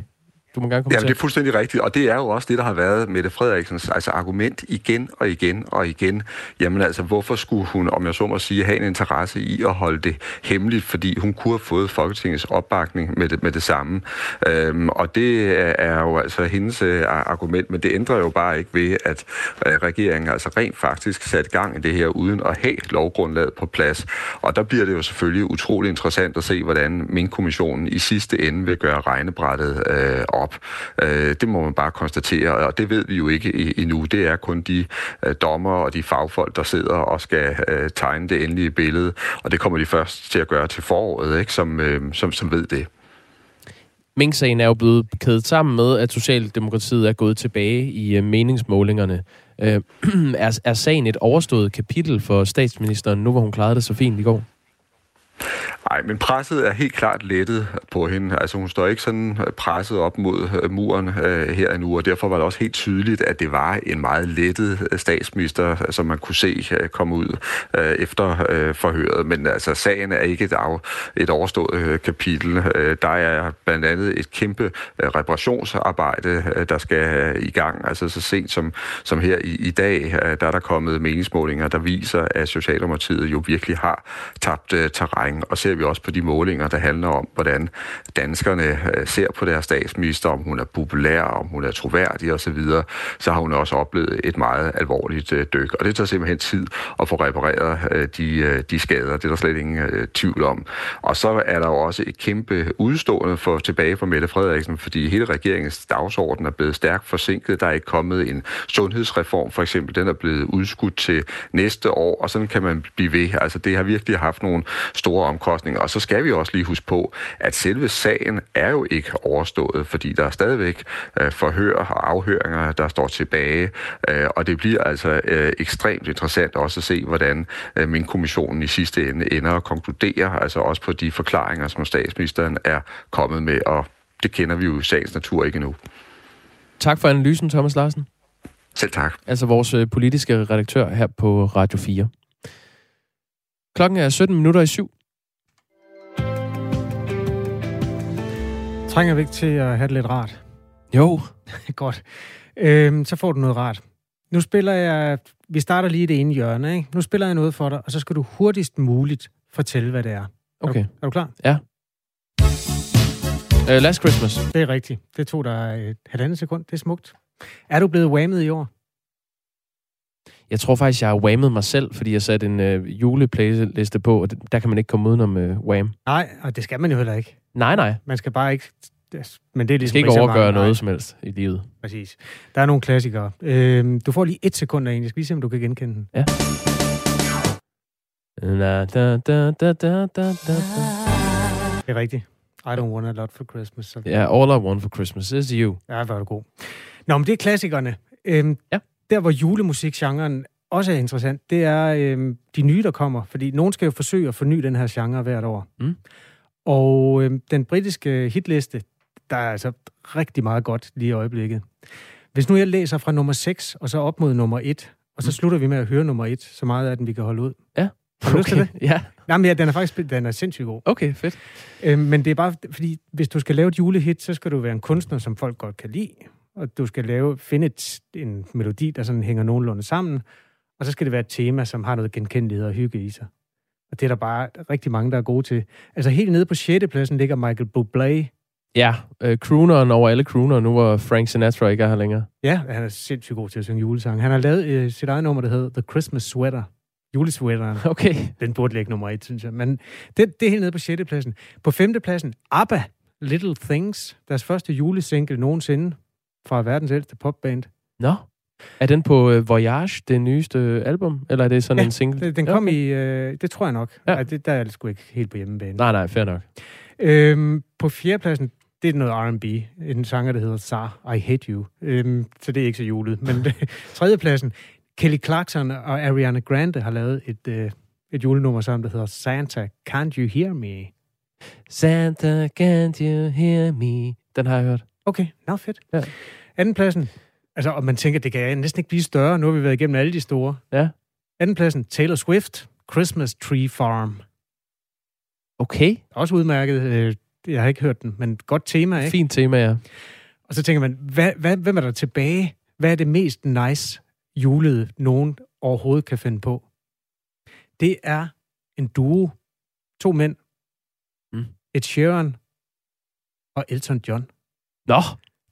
Du må gerne komme Ja, til. det er fuldstændig rigtigt, og det er jo også det, der har været Mette Frederiksens altså argument igen og igen og igen. Jamen altså, hvorfor skulle hun, om jeg så må sige, have en interesse i at holde det hemmeligt, fordi hun kunne have fået Folketingets opbakning med det, med det samme. Øhm, og det er jo altså hendes øh, argument, men det ændrer jo bare ikke ved, at øh, regeringen altså rent faktisk sat gang i det her, uden at have lovgrundlaget på plads. Og der bliver det jo selvfølgelig utrolig interessant at se, hvordan Mink-kommissionen i sidste ende vil gøre regnebrættet øh, op. Øh, det må man bare konstatere, og det ved vi jo ikke endnu. Det er kun de øh, dommer og de fagfolk, der sidder og skal øh, tegne det endelige billede, og det kommer de først til at gøre til foråret, ikke? Som, øh, som, som ved det. Mink-sagen er jo blevet kædet sammen med, at Socialdemokratiet er gået tilbage i øh, meningsmålingerne. Øh, er, er sagen et overstået kapitel for statsministeren, nu hvor hun klarede det så fint i går? Nej, men presset er helt klart lettet på hende. Altså hun står ikke sådan øh, presset op mod øh, muren øh, her endnu, og derfor var det også helt tydeligt, at det var en meget lettet øh, statsminister, som man kunne se øh, komme ud øh, efter øh, forhøret. Men altså sagen er ikke et, af, et overstået øh, kapitel. Øh, der er blandt andet et kæmpe øh, reparationsarbejde, øh, der skal øh, i gang. Altså så sent som, som her i, i dag, øh, der er der kommet meningsmålinger, der viser, at Socialdemokratiet jo virkelig har tabt øh, terræn. Og ser vi også på de målinger, der handler om, hvordan danskerne øh, ser på deres statsminister, om hun er populær, om hun er troværdig osv., så har hun også oplevet et meget alvorligt øh, dyk. Og det tager simpelthen tid at få repareret øh, de, de skader. Det er der slet ingen tvivl om. Og så er der jo også et kæmpe udstående for tilbage fra Mette Frederiksen, fordi hele regeringens dagsorden er blevet stærkt forsinket. Der er ikke kommet en sundhedsreform, for eksempel. Den er blevet udskudt til næste år, og sådan kan man blive ved. Altså, det har virkelig haft nogle store omkostninger. Og så skal vi også lige huske på, at selve sagen er jo ikke overstået, fordi der er stadigvæk øh, forhør og afhøringer, der står tilbage. Øh, og det bliver altså øh, ekstremt interessant også at se, hvordan øh, min kommissionen i sidste ende ender at konkludere, altså også på de forklaringer, som statsministeren er kommet med, og det kender vi jo i sagens natur ikke endnu. Tak for analysen, Thomas Larsen. Selv tak. Altså vores politiske redaktør her på Radio 4. Klokken er 17 minutter i syv. Trænger vi ikke til at have det lidt rart? Jo. Godt. Øhm, så får du noget rart. Nu spiller jeg... Vi starter lige det ene hjørne, ikke? Nu spiller jeg noget for dig, og så skal du hurtigst muligt fortælle, hvad det er. Okay. Er du, er du klar? Ja. Uh, last Christmas. Det er rigtigt. Det tog dig et halvandet sekund. Det er smukt. Er du blevet whammet i år? Jeg tror faktisk, jeg har whammet mig selv, fordi jeg satte en øh, juleplayliste på, og der kan man ikke komme udenom øh, wham. Nej, og det skal man jo heller ikke. Nej, nej. Man skal bare ikke... Men det er ligesom skal ikke overgøre mange- nej. noget som helst i livet. Præcis. Der er nogle klassikere. Øhm, du får lige et sekund af en. Jeg skal lige se, om du kan genkende den. Ja. Da, da, da, da, da, da, da. Det er rigtigt. I don't want a lot for Christmas. Ja, all I want for Christmas is you. Ja, er du god. Nå, men det er klassikerne. Øhm, ja. Der, hvor julemusikgenren også er interessant, det er øhm, de nye, der kommer. Fordi nogen skal jo forsøge at forny den her genre hvert år. Mm. Og øhm, den britiske hitliste, der er altså rigtig meget godt lige i øjeblikket. Hvis nu jeg læser fra nummer 6, og så op mod nummer 1, og så Mm. slutter vi med at høre nummer 1, så meget af den, vi kan holde ud. Ja. Har du lyst til Okay, det? ja. Jamen ja, den er faktisk den er sindssygt god. Okay, fedt. Øhm, men det er bare, fordi hvis du skal lave et julehit, så skal du være en kunstner, som folk godt kan lide. Og du skal lave, finde et, en melodi, der sådan hænger nogenlunde sammen. Og så skal det være et tema, som har noget genkendelighed og hygge i sig. Og det er der bare rigtig mange, der er gode til. Altså helt nede på 6. pladsen ligger Michael Bublé. Ja, øh, crooneren over alle crooner, nu hvor Frank Sinatra ikke er her længere. Ja, han er sindssygt god til at synge julesange. Han har lavet øh, sit eget nummer, der hedder The Christmas Sweater. Julesweateren. Okay. Den burde ligge nummer et, synes jeg. Men det, det er helt nede på 6. pladsen. På 5. pladsen, ABBA, Little Things. Deres første julesingle nogensinde fra verdens ældste popband. Nå. Er den på øh, Voyage, det nyeste album? Eller er det sådan Ja, en single? Den, Ja, kom okay. i... Øh, det tror jeg nok. Ja. Ej, det, der er jeg sgu ikke helt på hjemmebane. Nej, nej, fair nok. Øhm, på fjerdepladsen, det er noget R&B. En sanger, der hedder Sar, I Hate You. Øhm, så det er ikke så julet. Men tredjepladsen, Kelly Clarkson og Ariana Grande har lavet et, øh, et julenummer sammen, der hedder Santa, Can't You Hear Me? Santa, can't you hear me? Den har jeg hørt. Okay, nå fedt. Ja. Andenpladsen, altså, og man tænker, det kan næsten ikke blive større. Nu har vi været igennem alle de store. Ja. Andenpladsen, Taylor Swift, Christmas Tree Farm. Okay. Også udmærket. øh, Jeg har ikke hørt den, men godt tema, ikke? Fint tema, ja. Og så tænker man, hvad, hvad, hvem er der tilbage? Hvad er det mest nice julede, nogen overhovedet kan finde på? Det er en duo. To mænd. Mm. Ed Sheeran og Elton John. Nå.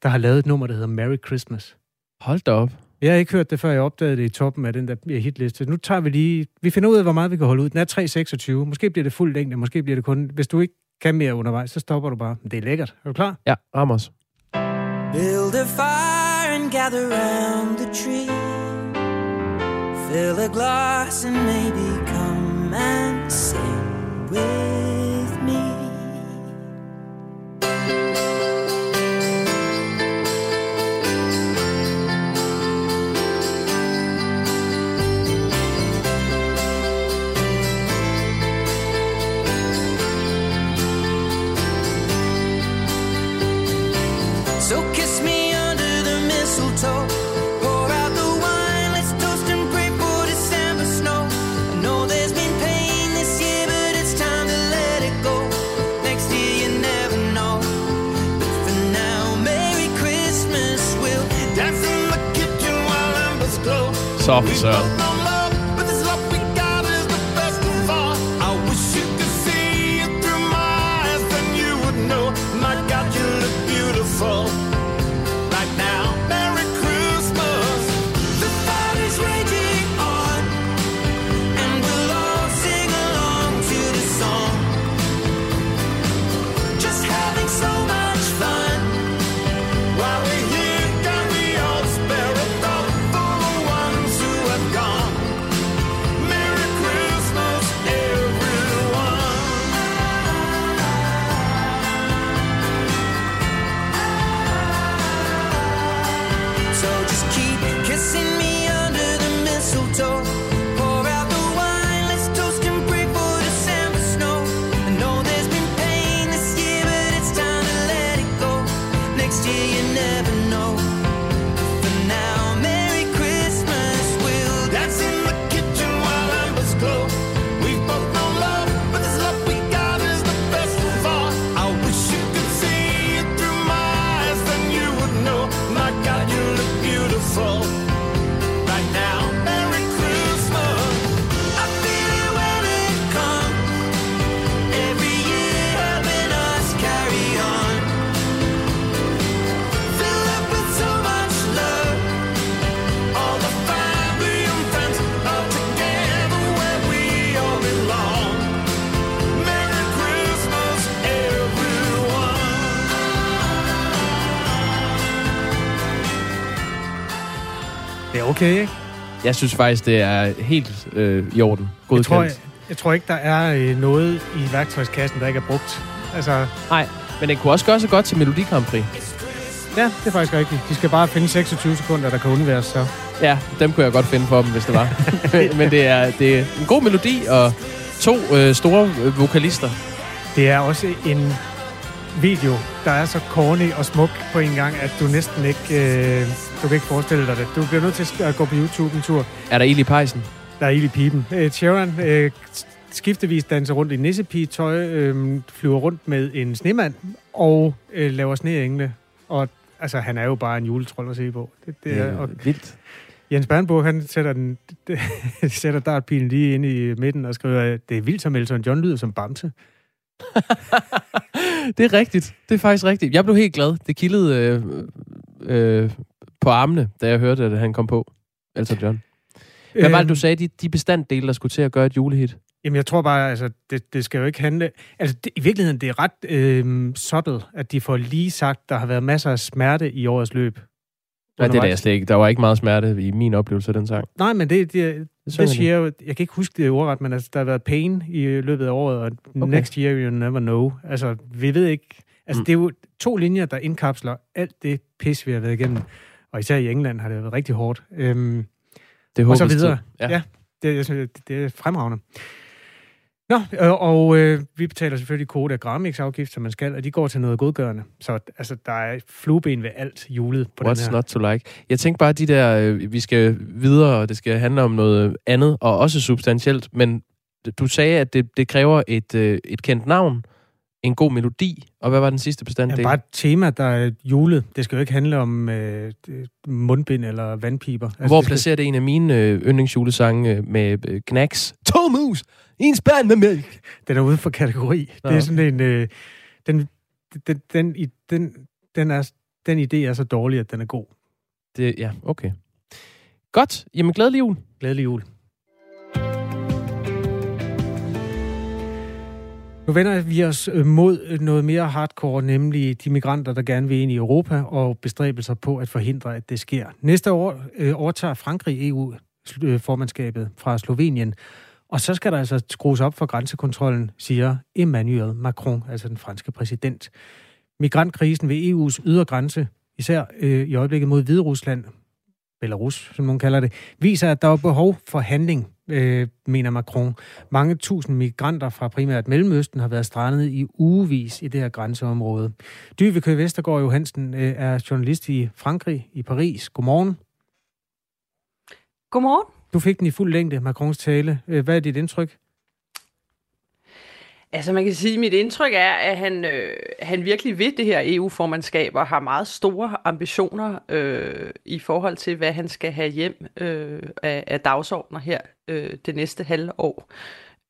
Der har lavet et nummer, der hedder Merry Christmas. Hold da op. Jeg har ikke hørt det, før jeg opdagede det i toppen af den der hitliste. Nu tager vi lige... Vi finder ud af, hvor meget vi kan holde ud. Den er 3,26. Måske bliver det fuld længde, måske bliver det kun... Hvis du ikke kan mere undervejs, så stopper du bare. Men det er lækkert. Er du klar? Ja, Ramos. Build a fire and gather round the tree. Fill a glass and maybe come and sing with me. officer. Jeg synes faktisk, det er helt øh, i orden. Jeg Godkendt. tror, jeg, jeg tror ikke, der er øh, noget i værktøjskassen, der ikke er brugt. Altså, Nej, men den kunne også gøre sig godt til Melodi Grand Prix. ja, det er faktisk rigtigt. De skal bare finde 26 sekunder, der kan undværes, så. Ja, dem kunne jeg godt finde for dem, hvis det var. men det er, det er en god melodi og to øh, store øh, vokalister. Det er også en video, der er så corny og smuk på en gang, at du næsten ikke... Øh, du kan ikke forestille dig det. Du bliver nødt til at gå på YouTube en tur. Er der ild i pejsen? Der er ild i pipen. Øh, Sharon øh, skiftevis danser rundt i nissepigetøj, øh, flyver rundt med en snemand og øh, laver sneengle. Og altså, han er jo bare en juletrold at se på. Det, det er, og, vildt. Jens Bernbo, han sætter, den, sætter dartpilen lige ind i midten og skriver, det er vildt, som Elton John lyder som Bamse. Det er rigtigt. Det er faktisk rigtigt. Jeg blev helt glad. Det kildede øh, øh, på armene, da jeg hørte, at han kom på. Elton John. Hvad var det, du sagde, de, de bestanddele, der skulle til at gøre et julehit? Jamen, jeg tror bare, altså, det, det skal jo ikke handle... Altså, det, i virkeligheden, det er ret øh, subtle, at de får lige sagt, der har været masser af smerte i årets løb. Nej, det er jeg slet ikke. Der var ikke meget smerte i min oplevelse af den sang. Nej, men det, det, det, det siger jo... Jeg kan ikke huske det ordret, men altså, der har været pain i løbet af året, og okay. next year you never know. Altså, vi ved ikke... Altså, mm. det er jo to linjer, der indkapsler alt det pis, vi har været igennem. Og især i England har det været rigtig hårdt. Øhm, Det og så videre. Ja, Ja. ja det, jeg synes, det, det er fremragende. Nå, øh, og øh, vi betaler selvfølgelig kode af Gramix-afgift, som man skal, og de går til noget godgørende. Så altså, der er flueben ved alt julet på What's den her. not to like? Jeg tænker bare, de der, øh, vi skal videre, og det skal handle om noget andet, og også substantielt, men du sagde, at det, det kræver et, øh, et kendt navn, en god melodi, og hvad var den sidste bestanddel? Ja, bare et tema, der er julet. Det skal jo ikke handle om øh, mundbind eller vandpiber. Altså, Hvor det skal- placerer det en af mine øh, yndlingsjulesange øh, med øh, Knacks? To mus! En spand med mælk! Den er uden for kategori. Nå. Det er sådan en... Øh, den, den, den, i- den, den, er, den idé er så dårlig, at den er god. Det, ja, okay. Godt. Jamen, glædelig jul. Glædelig jul. Nu vender vi os øh, mod øh, noget mere hardcore, nemlig de migranter, der gerne vil ind i Europa, og bestræbelser på at forhindre, at det sker. Næste år øh, overtager Frankrig EU-formandskabet øh, fra Slovenien, og så skal der altså skrues op for grænsekontrollen, siger Emmanuel Macron, altså den franske præsident. Migrantkrisen ved EU's ydre grænse, især øh, i øjeblikket mod Hviderusland, Belarus, som nogen kalder det, viser, at der er behov for handling, øh, mener Macron. Mange tusind migranter fra primært Mellemøsten har været strandet i ugevis i det her grænseområde. Dyvekø Vestergaard Johansen øh, er journalist i Frankrig, i Paris. Godmorgen. Godmorgen. Du fik den i fuld længde, Macrons tale. Øh, Hvad er dit indtryk? Altså man kan sige, at mit indtryk er, at han, øh, han virkelig ved det her EU-formandskab og har meget store ambitioner øh, i forhold til, hvad han skal have hjem øh, af, af dagsordner her øh, det næste halve år.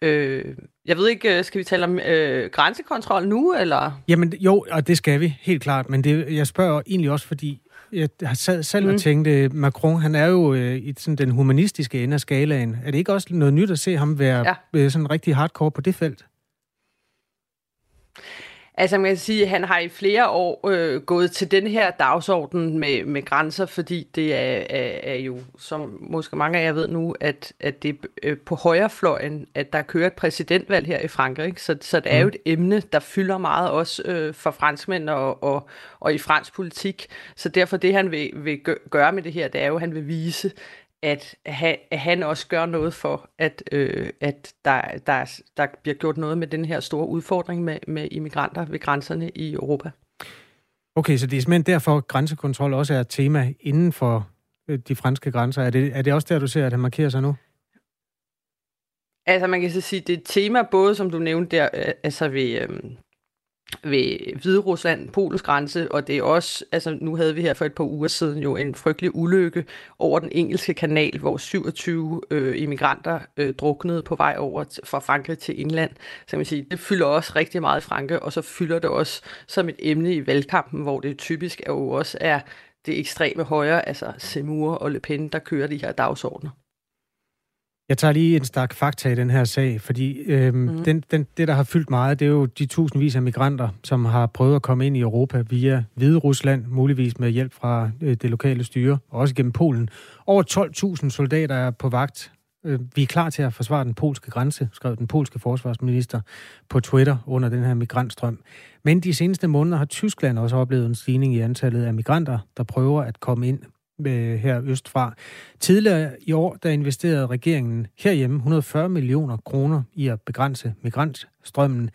Øh, jeg ved ikke, øh, skal vi tale om øh, grænsekontrol nu, eller? Jamen jo, og det skal vi, helt klart. Men det, jeg spørger egentlig også, fordi jeg har sad selv. Mm. og tænkte, Macron, han er jo øh, i sådan den humanistiske ende af skalaen. Er det ikke også noget nyt at se ham være Ja. øh, sådan rigtig hardcore på det felt? Altså man kan sige, at han har i flere år øh, gået til den her dagsorden med, med grænser, fordi det er, er, er jo, som måske mange af jer ved nu, at, at det er øh, på højrefløjen, at der kører et præsidentvalg her i Frankrig. Så, så det er jo et emne, der fylder meget også øh, for franskmænd og, og, og i fransk politik. Så derfor det, han vil, vil gø- gøre med det her, det er jo, at han vil vise, at han, at han også gør noget for, at, øh, at der, der, der bliver gjort noget med den her store udfordring med, med immigranter ved grænserne i Europa. Okay, så det er simpelthen derfor, at grænsekontrol også er et tema inden for øh, de franske grænser. Er det, er det også der, du ser, at han markerer sig nu? Altså man kan så sige, det er et tema både, som du nævnte der, øh, altså ved, øh, ved Hvide Rusland, Polens grænse, og det er også, altså nu havde vi her for et par uger siden jo en frygtelig ulykke over den engelske kanal, hvor 27 øh, immigranter øh, druknede på vej over t- fra Frankrig til England. Så kan man sige, det fylder også rigtig meget i Frankrig, og så fylder det også som et emne i valgkampen, hvor det typisk er jo også er det ekstreme højre, altså Semur og Le Pen, der kører de her dagsordner. Jeg tager lige en stak fakta i den her sag, fordi øhm, mm. Den, den, det, der har fyldt meget, det er jo de tusindvis af migranter, som har prøvet at komme ind i Europa via Hvide Rusland, muligvis med hjælp fra øh, det lokale styre, og også gennem Polen. Over 12.000 soldater er på vagt. Øh, vi er klar til at forsvare den polske grænse, skrev den polske forsvarsminister på Twitter under den her migrantstrøm. Men de seneste måneder har Tyskland også oplevet en stigning i antallet af migranter, der prøver at komme ind øh, her østfra. Tidligere i år, der investerede regeringen herhjemme 140 millioner kroner i at begrænse migrantstrømmen.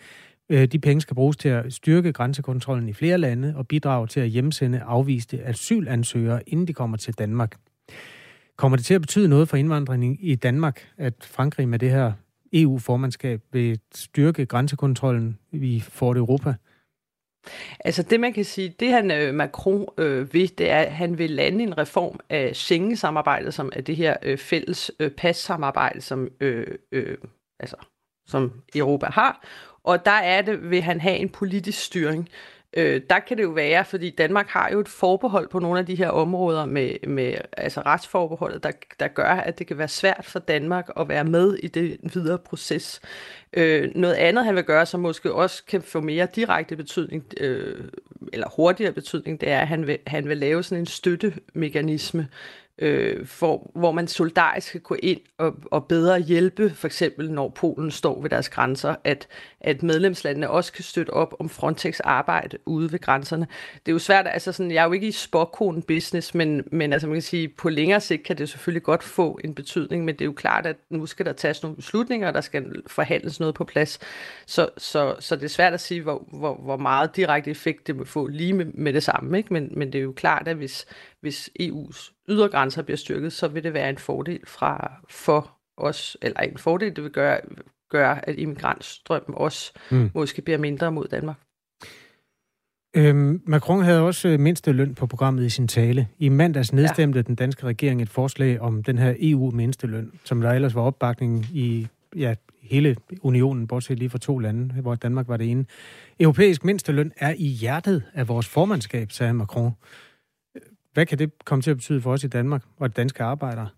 Øh, de penge skal bruges til at styrke grænsekontrollen i flere lande og bidrage til at hjemsende afviste asylansøgere, inden de kommer til Danmark. Kommer det til at betyde noget for indvandringen i Danmark, at Frankrig med det her EU-formandskab vil styrke grænsekontrollen i Fort Europa? Altså det man kan sige, det han øh, Macron øh, vil, det er, at han vil lande en reform af Schengen-samarbejdet, som er det her øh, fælles øh, passamarbejde, som, øh, øh, altså, som Europa har. Og der er det, vil han have en politisk styring. Øh, Øh, der kan det jo være, fordi Danmark har jo et forbehold på nogle af de her områder med, med altså retsforbeholdet, der, der gør, at det kan være svært for Danmark at være med i det videre proces. Øh, noget andet, han vil gøre, som måske også kan få mere direkte betydning, øh, eller hurtigere betydning, det er, at han vil, han vil lave sådan en støttemekanisme, øh, for, hvor man solidarisk skal gå ind og, og bedre hjælpe, for eksempel når Polen står ved deres grænser, at, at medlemslandene også kan støtte op om Frontex arbejde ude ved grænserne. Det er jo svært, altså sådan, jeg er jo ikke i spokkonen business, men, men altså man kan sige, på længere sigt kan det selvfølgelig godt få en betydning, men det er jo klart, at nu skal der tages nogle beslutninger, og der skal forhandles noget på plads. Så, så, så det er svært at sige, hvor, hvor, hvor meget direkte effekt det vil få lige med, med det samme, ikke? Men, men det er jo klart, at hvis, hvis EU's ydergrænser bliver styrket, så vil det være en fordel fra, for os, eller en fordel, det vil gøre, gøre at immigrantstrømmen også Mm. mm. måske bliver mindre mod Danmark. Øhm, Macron havde også øh, mindste løn på programmet i sin tale. I mandags nedstemte ja. den danske regering et forslag om den her EU-mindsteløn, som der ellers var opbakning i ja, hele unionen, bortset lige fra to lande, hvor Danmark var det ene. Europæisk mindsteløn er i hjertet af vores formandskab, sagde Macron. Hvad kan det komme til at betyde for os i Danmark og de danske arbejdere?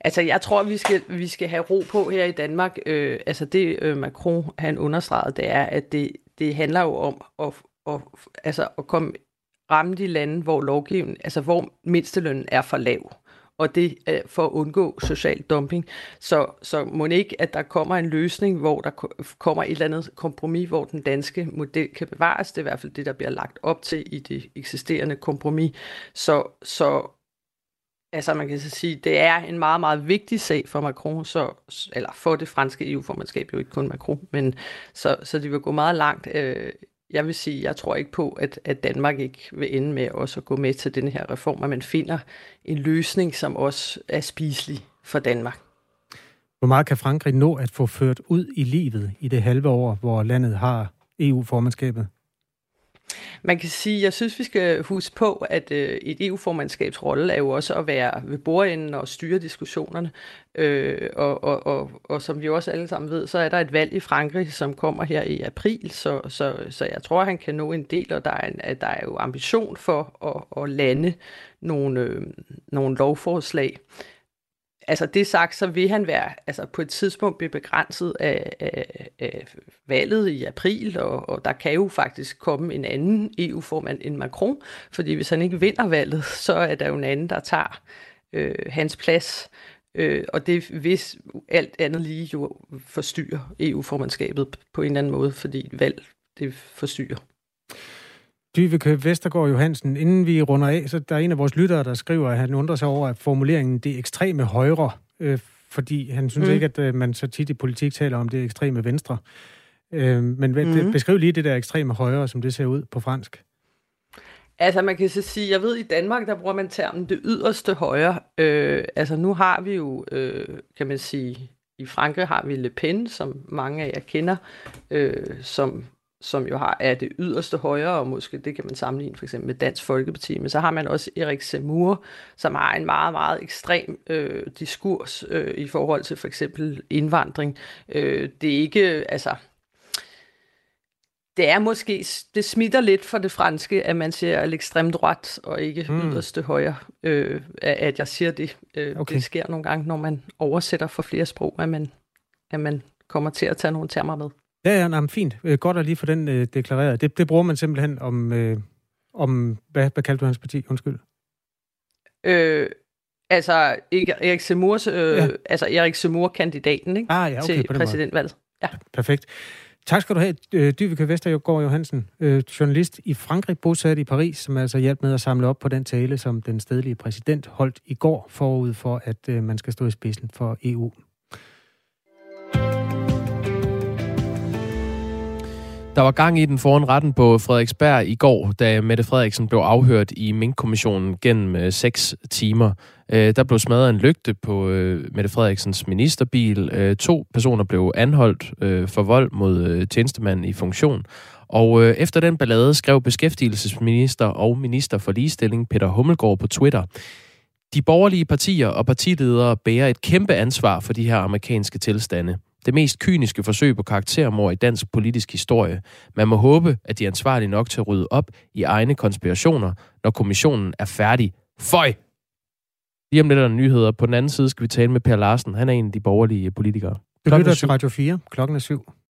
Altså, jeg tror, vi skal, vi skal have ro på her i Danmark. Øh, altså, det øh, Macron, han understregede, det er, at det, det handler jo om at, at, altså, at komme ramme de lande, hvor lovgivningen, altså hvor mindstelønnen er for lav. Og det er for at undgå social dumping. Så, så må det ikke, at der kommer en løsning, hvor der kommer et eller andet kompromis, hvor den danske model kan bevares. Det er i hvert fald det, der bliver lagt op til i det eksisterende kompromis. Så, så Altså man kan så sige, det er en meget, meget vigtig sag for Macron, så, eller for det franske EU-formandskab, jo ikke kun Macron, men så, så de vil gå meget langt. Øh, jeg vil sige, jeg tror ikke på, at, at Danmark ikke vil ende med også at gå med til den her reform, at man finder en løsning, som også er spiselig for Danmark. Hvor meget kan Frankrig nå at få ført ud i livet i det halve år, hvor landet har EU-formandskabet? Man kan sige, jeg synes, vi skal huske på, at øh, et EU-formandskabs rolle er jo også at være ved bordenden og styre diskussionerne. Øh, og, og, og, og som vi også alle sammen ved, så er der et valg i Frankrig, som kommer her i april, så, så, så jeg tror, han kan nå en del, og der er, en, at der er jo ambition for at, at lande nogle, øh, nogle lovforslag. Altså det sagt, så vil han være altså på et tidspunkt blive begrænset af, af, af valget i april, og, og der kan jo faktisk komme en anden EU-formand end Macron, fordi hvis han ikke vinder valget, så er der jo en anden, der tager øh, hans plads. Øh, og det hvis alt andet lige jo forstyrrer EU-formandskabet på en eller anden måde, fordi valg det forstyrrer. Dyveke Vestergaard Johansen, inden vi runder af, så der er en af vores lyttere, der skriver, at han undrer sig over at formuleringen det ekstreme højre, øh, fordi han synes mm. Ikke, at øh, man så tit i politik taler om det ekstreme venstre. Øh, men mm. Beskriv lige det der ekstreme højre, som det ser ud på fransk. Altså man kan så sige, jeg ved i Danmark, der bruger man termen det yderste højre. Øh, altså nu har vi jo, øh, kan man sige, i Frankrig har vi Le Pen, som mange af jer kender, øh, som, som jo har er det yderste højre, og måske det kan man sammenligne for eksempel med Dansk Folkeparti, men så har man også Erik Zemmour, som har en meget, meget ekstrem øh, diskurs øh, i forhold til for eksempel indvandring. Øh, det er ikke, altså det er måske, det smitter lidt for det franske, at man siger l'extreme droite og ikke Mm. yderste højre, øh, at jeg siger det. Øh, okay. Det sker nogle gange, når man oversætter for flere sprog, at man, at man kommer til at tage nogle termer med. Ja, ja, nej, fint. Øh, Godt at lige få den øh, deklareret. Det, det bruger man simpelthen om, øh, om hvad, hvad kaldte du hans parti? Undskyld. Øh, altså Erik Zemmours, øh, Ja. altså Erik Zemmour-kandidaten ikke? Ah, ja, okay, til præsidentvalget. Ja. Perfekt. Tak skal du have, øh, Dyveke Vestergaard Johansen, øh, journalist i Frankrig, bosat i Paris, som altså hjalp med at samle op på den tale, som den stedlige præsident holdt i går forud for, at øh, man skal stå i spidsen for EU. Der var gang i den foran retten på Frederiksberg i går, da Mette Frederiksen blev afhørt i Mink-kommissionen gennem øh, seks timer. Øh, der blev smadret en lygte på øh, Mette Frederiksens ministerbil. Øh, to personer blev anholdt øh, for vold mod øh, tjenestemanden i funktion. Og øh, efter den ballade skrev beskæftigelsesminister og minister for ligestilling Peter Hummelgaard på Twitter, de borgerlige partier og partiledere bærer et kæmpe ansvar for de her amerikanske tilstande. Det mest kyniske forsøg på karaktermord i dansk politisk historie. Man må håbe, at de er ansvarlige nok til at rydde op i egne konspirationer, når kommissionen er færdig. Føj! Lige om lidt er der nyheder. På den anden side skal vi tale med Per Larsen. Han er en af de borgerlige politikere. Du lytter til Radio 4. Klokken er syv.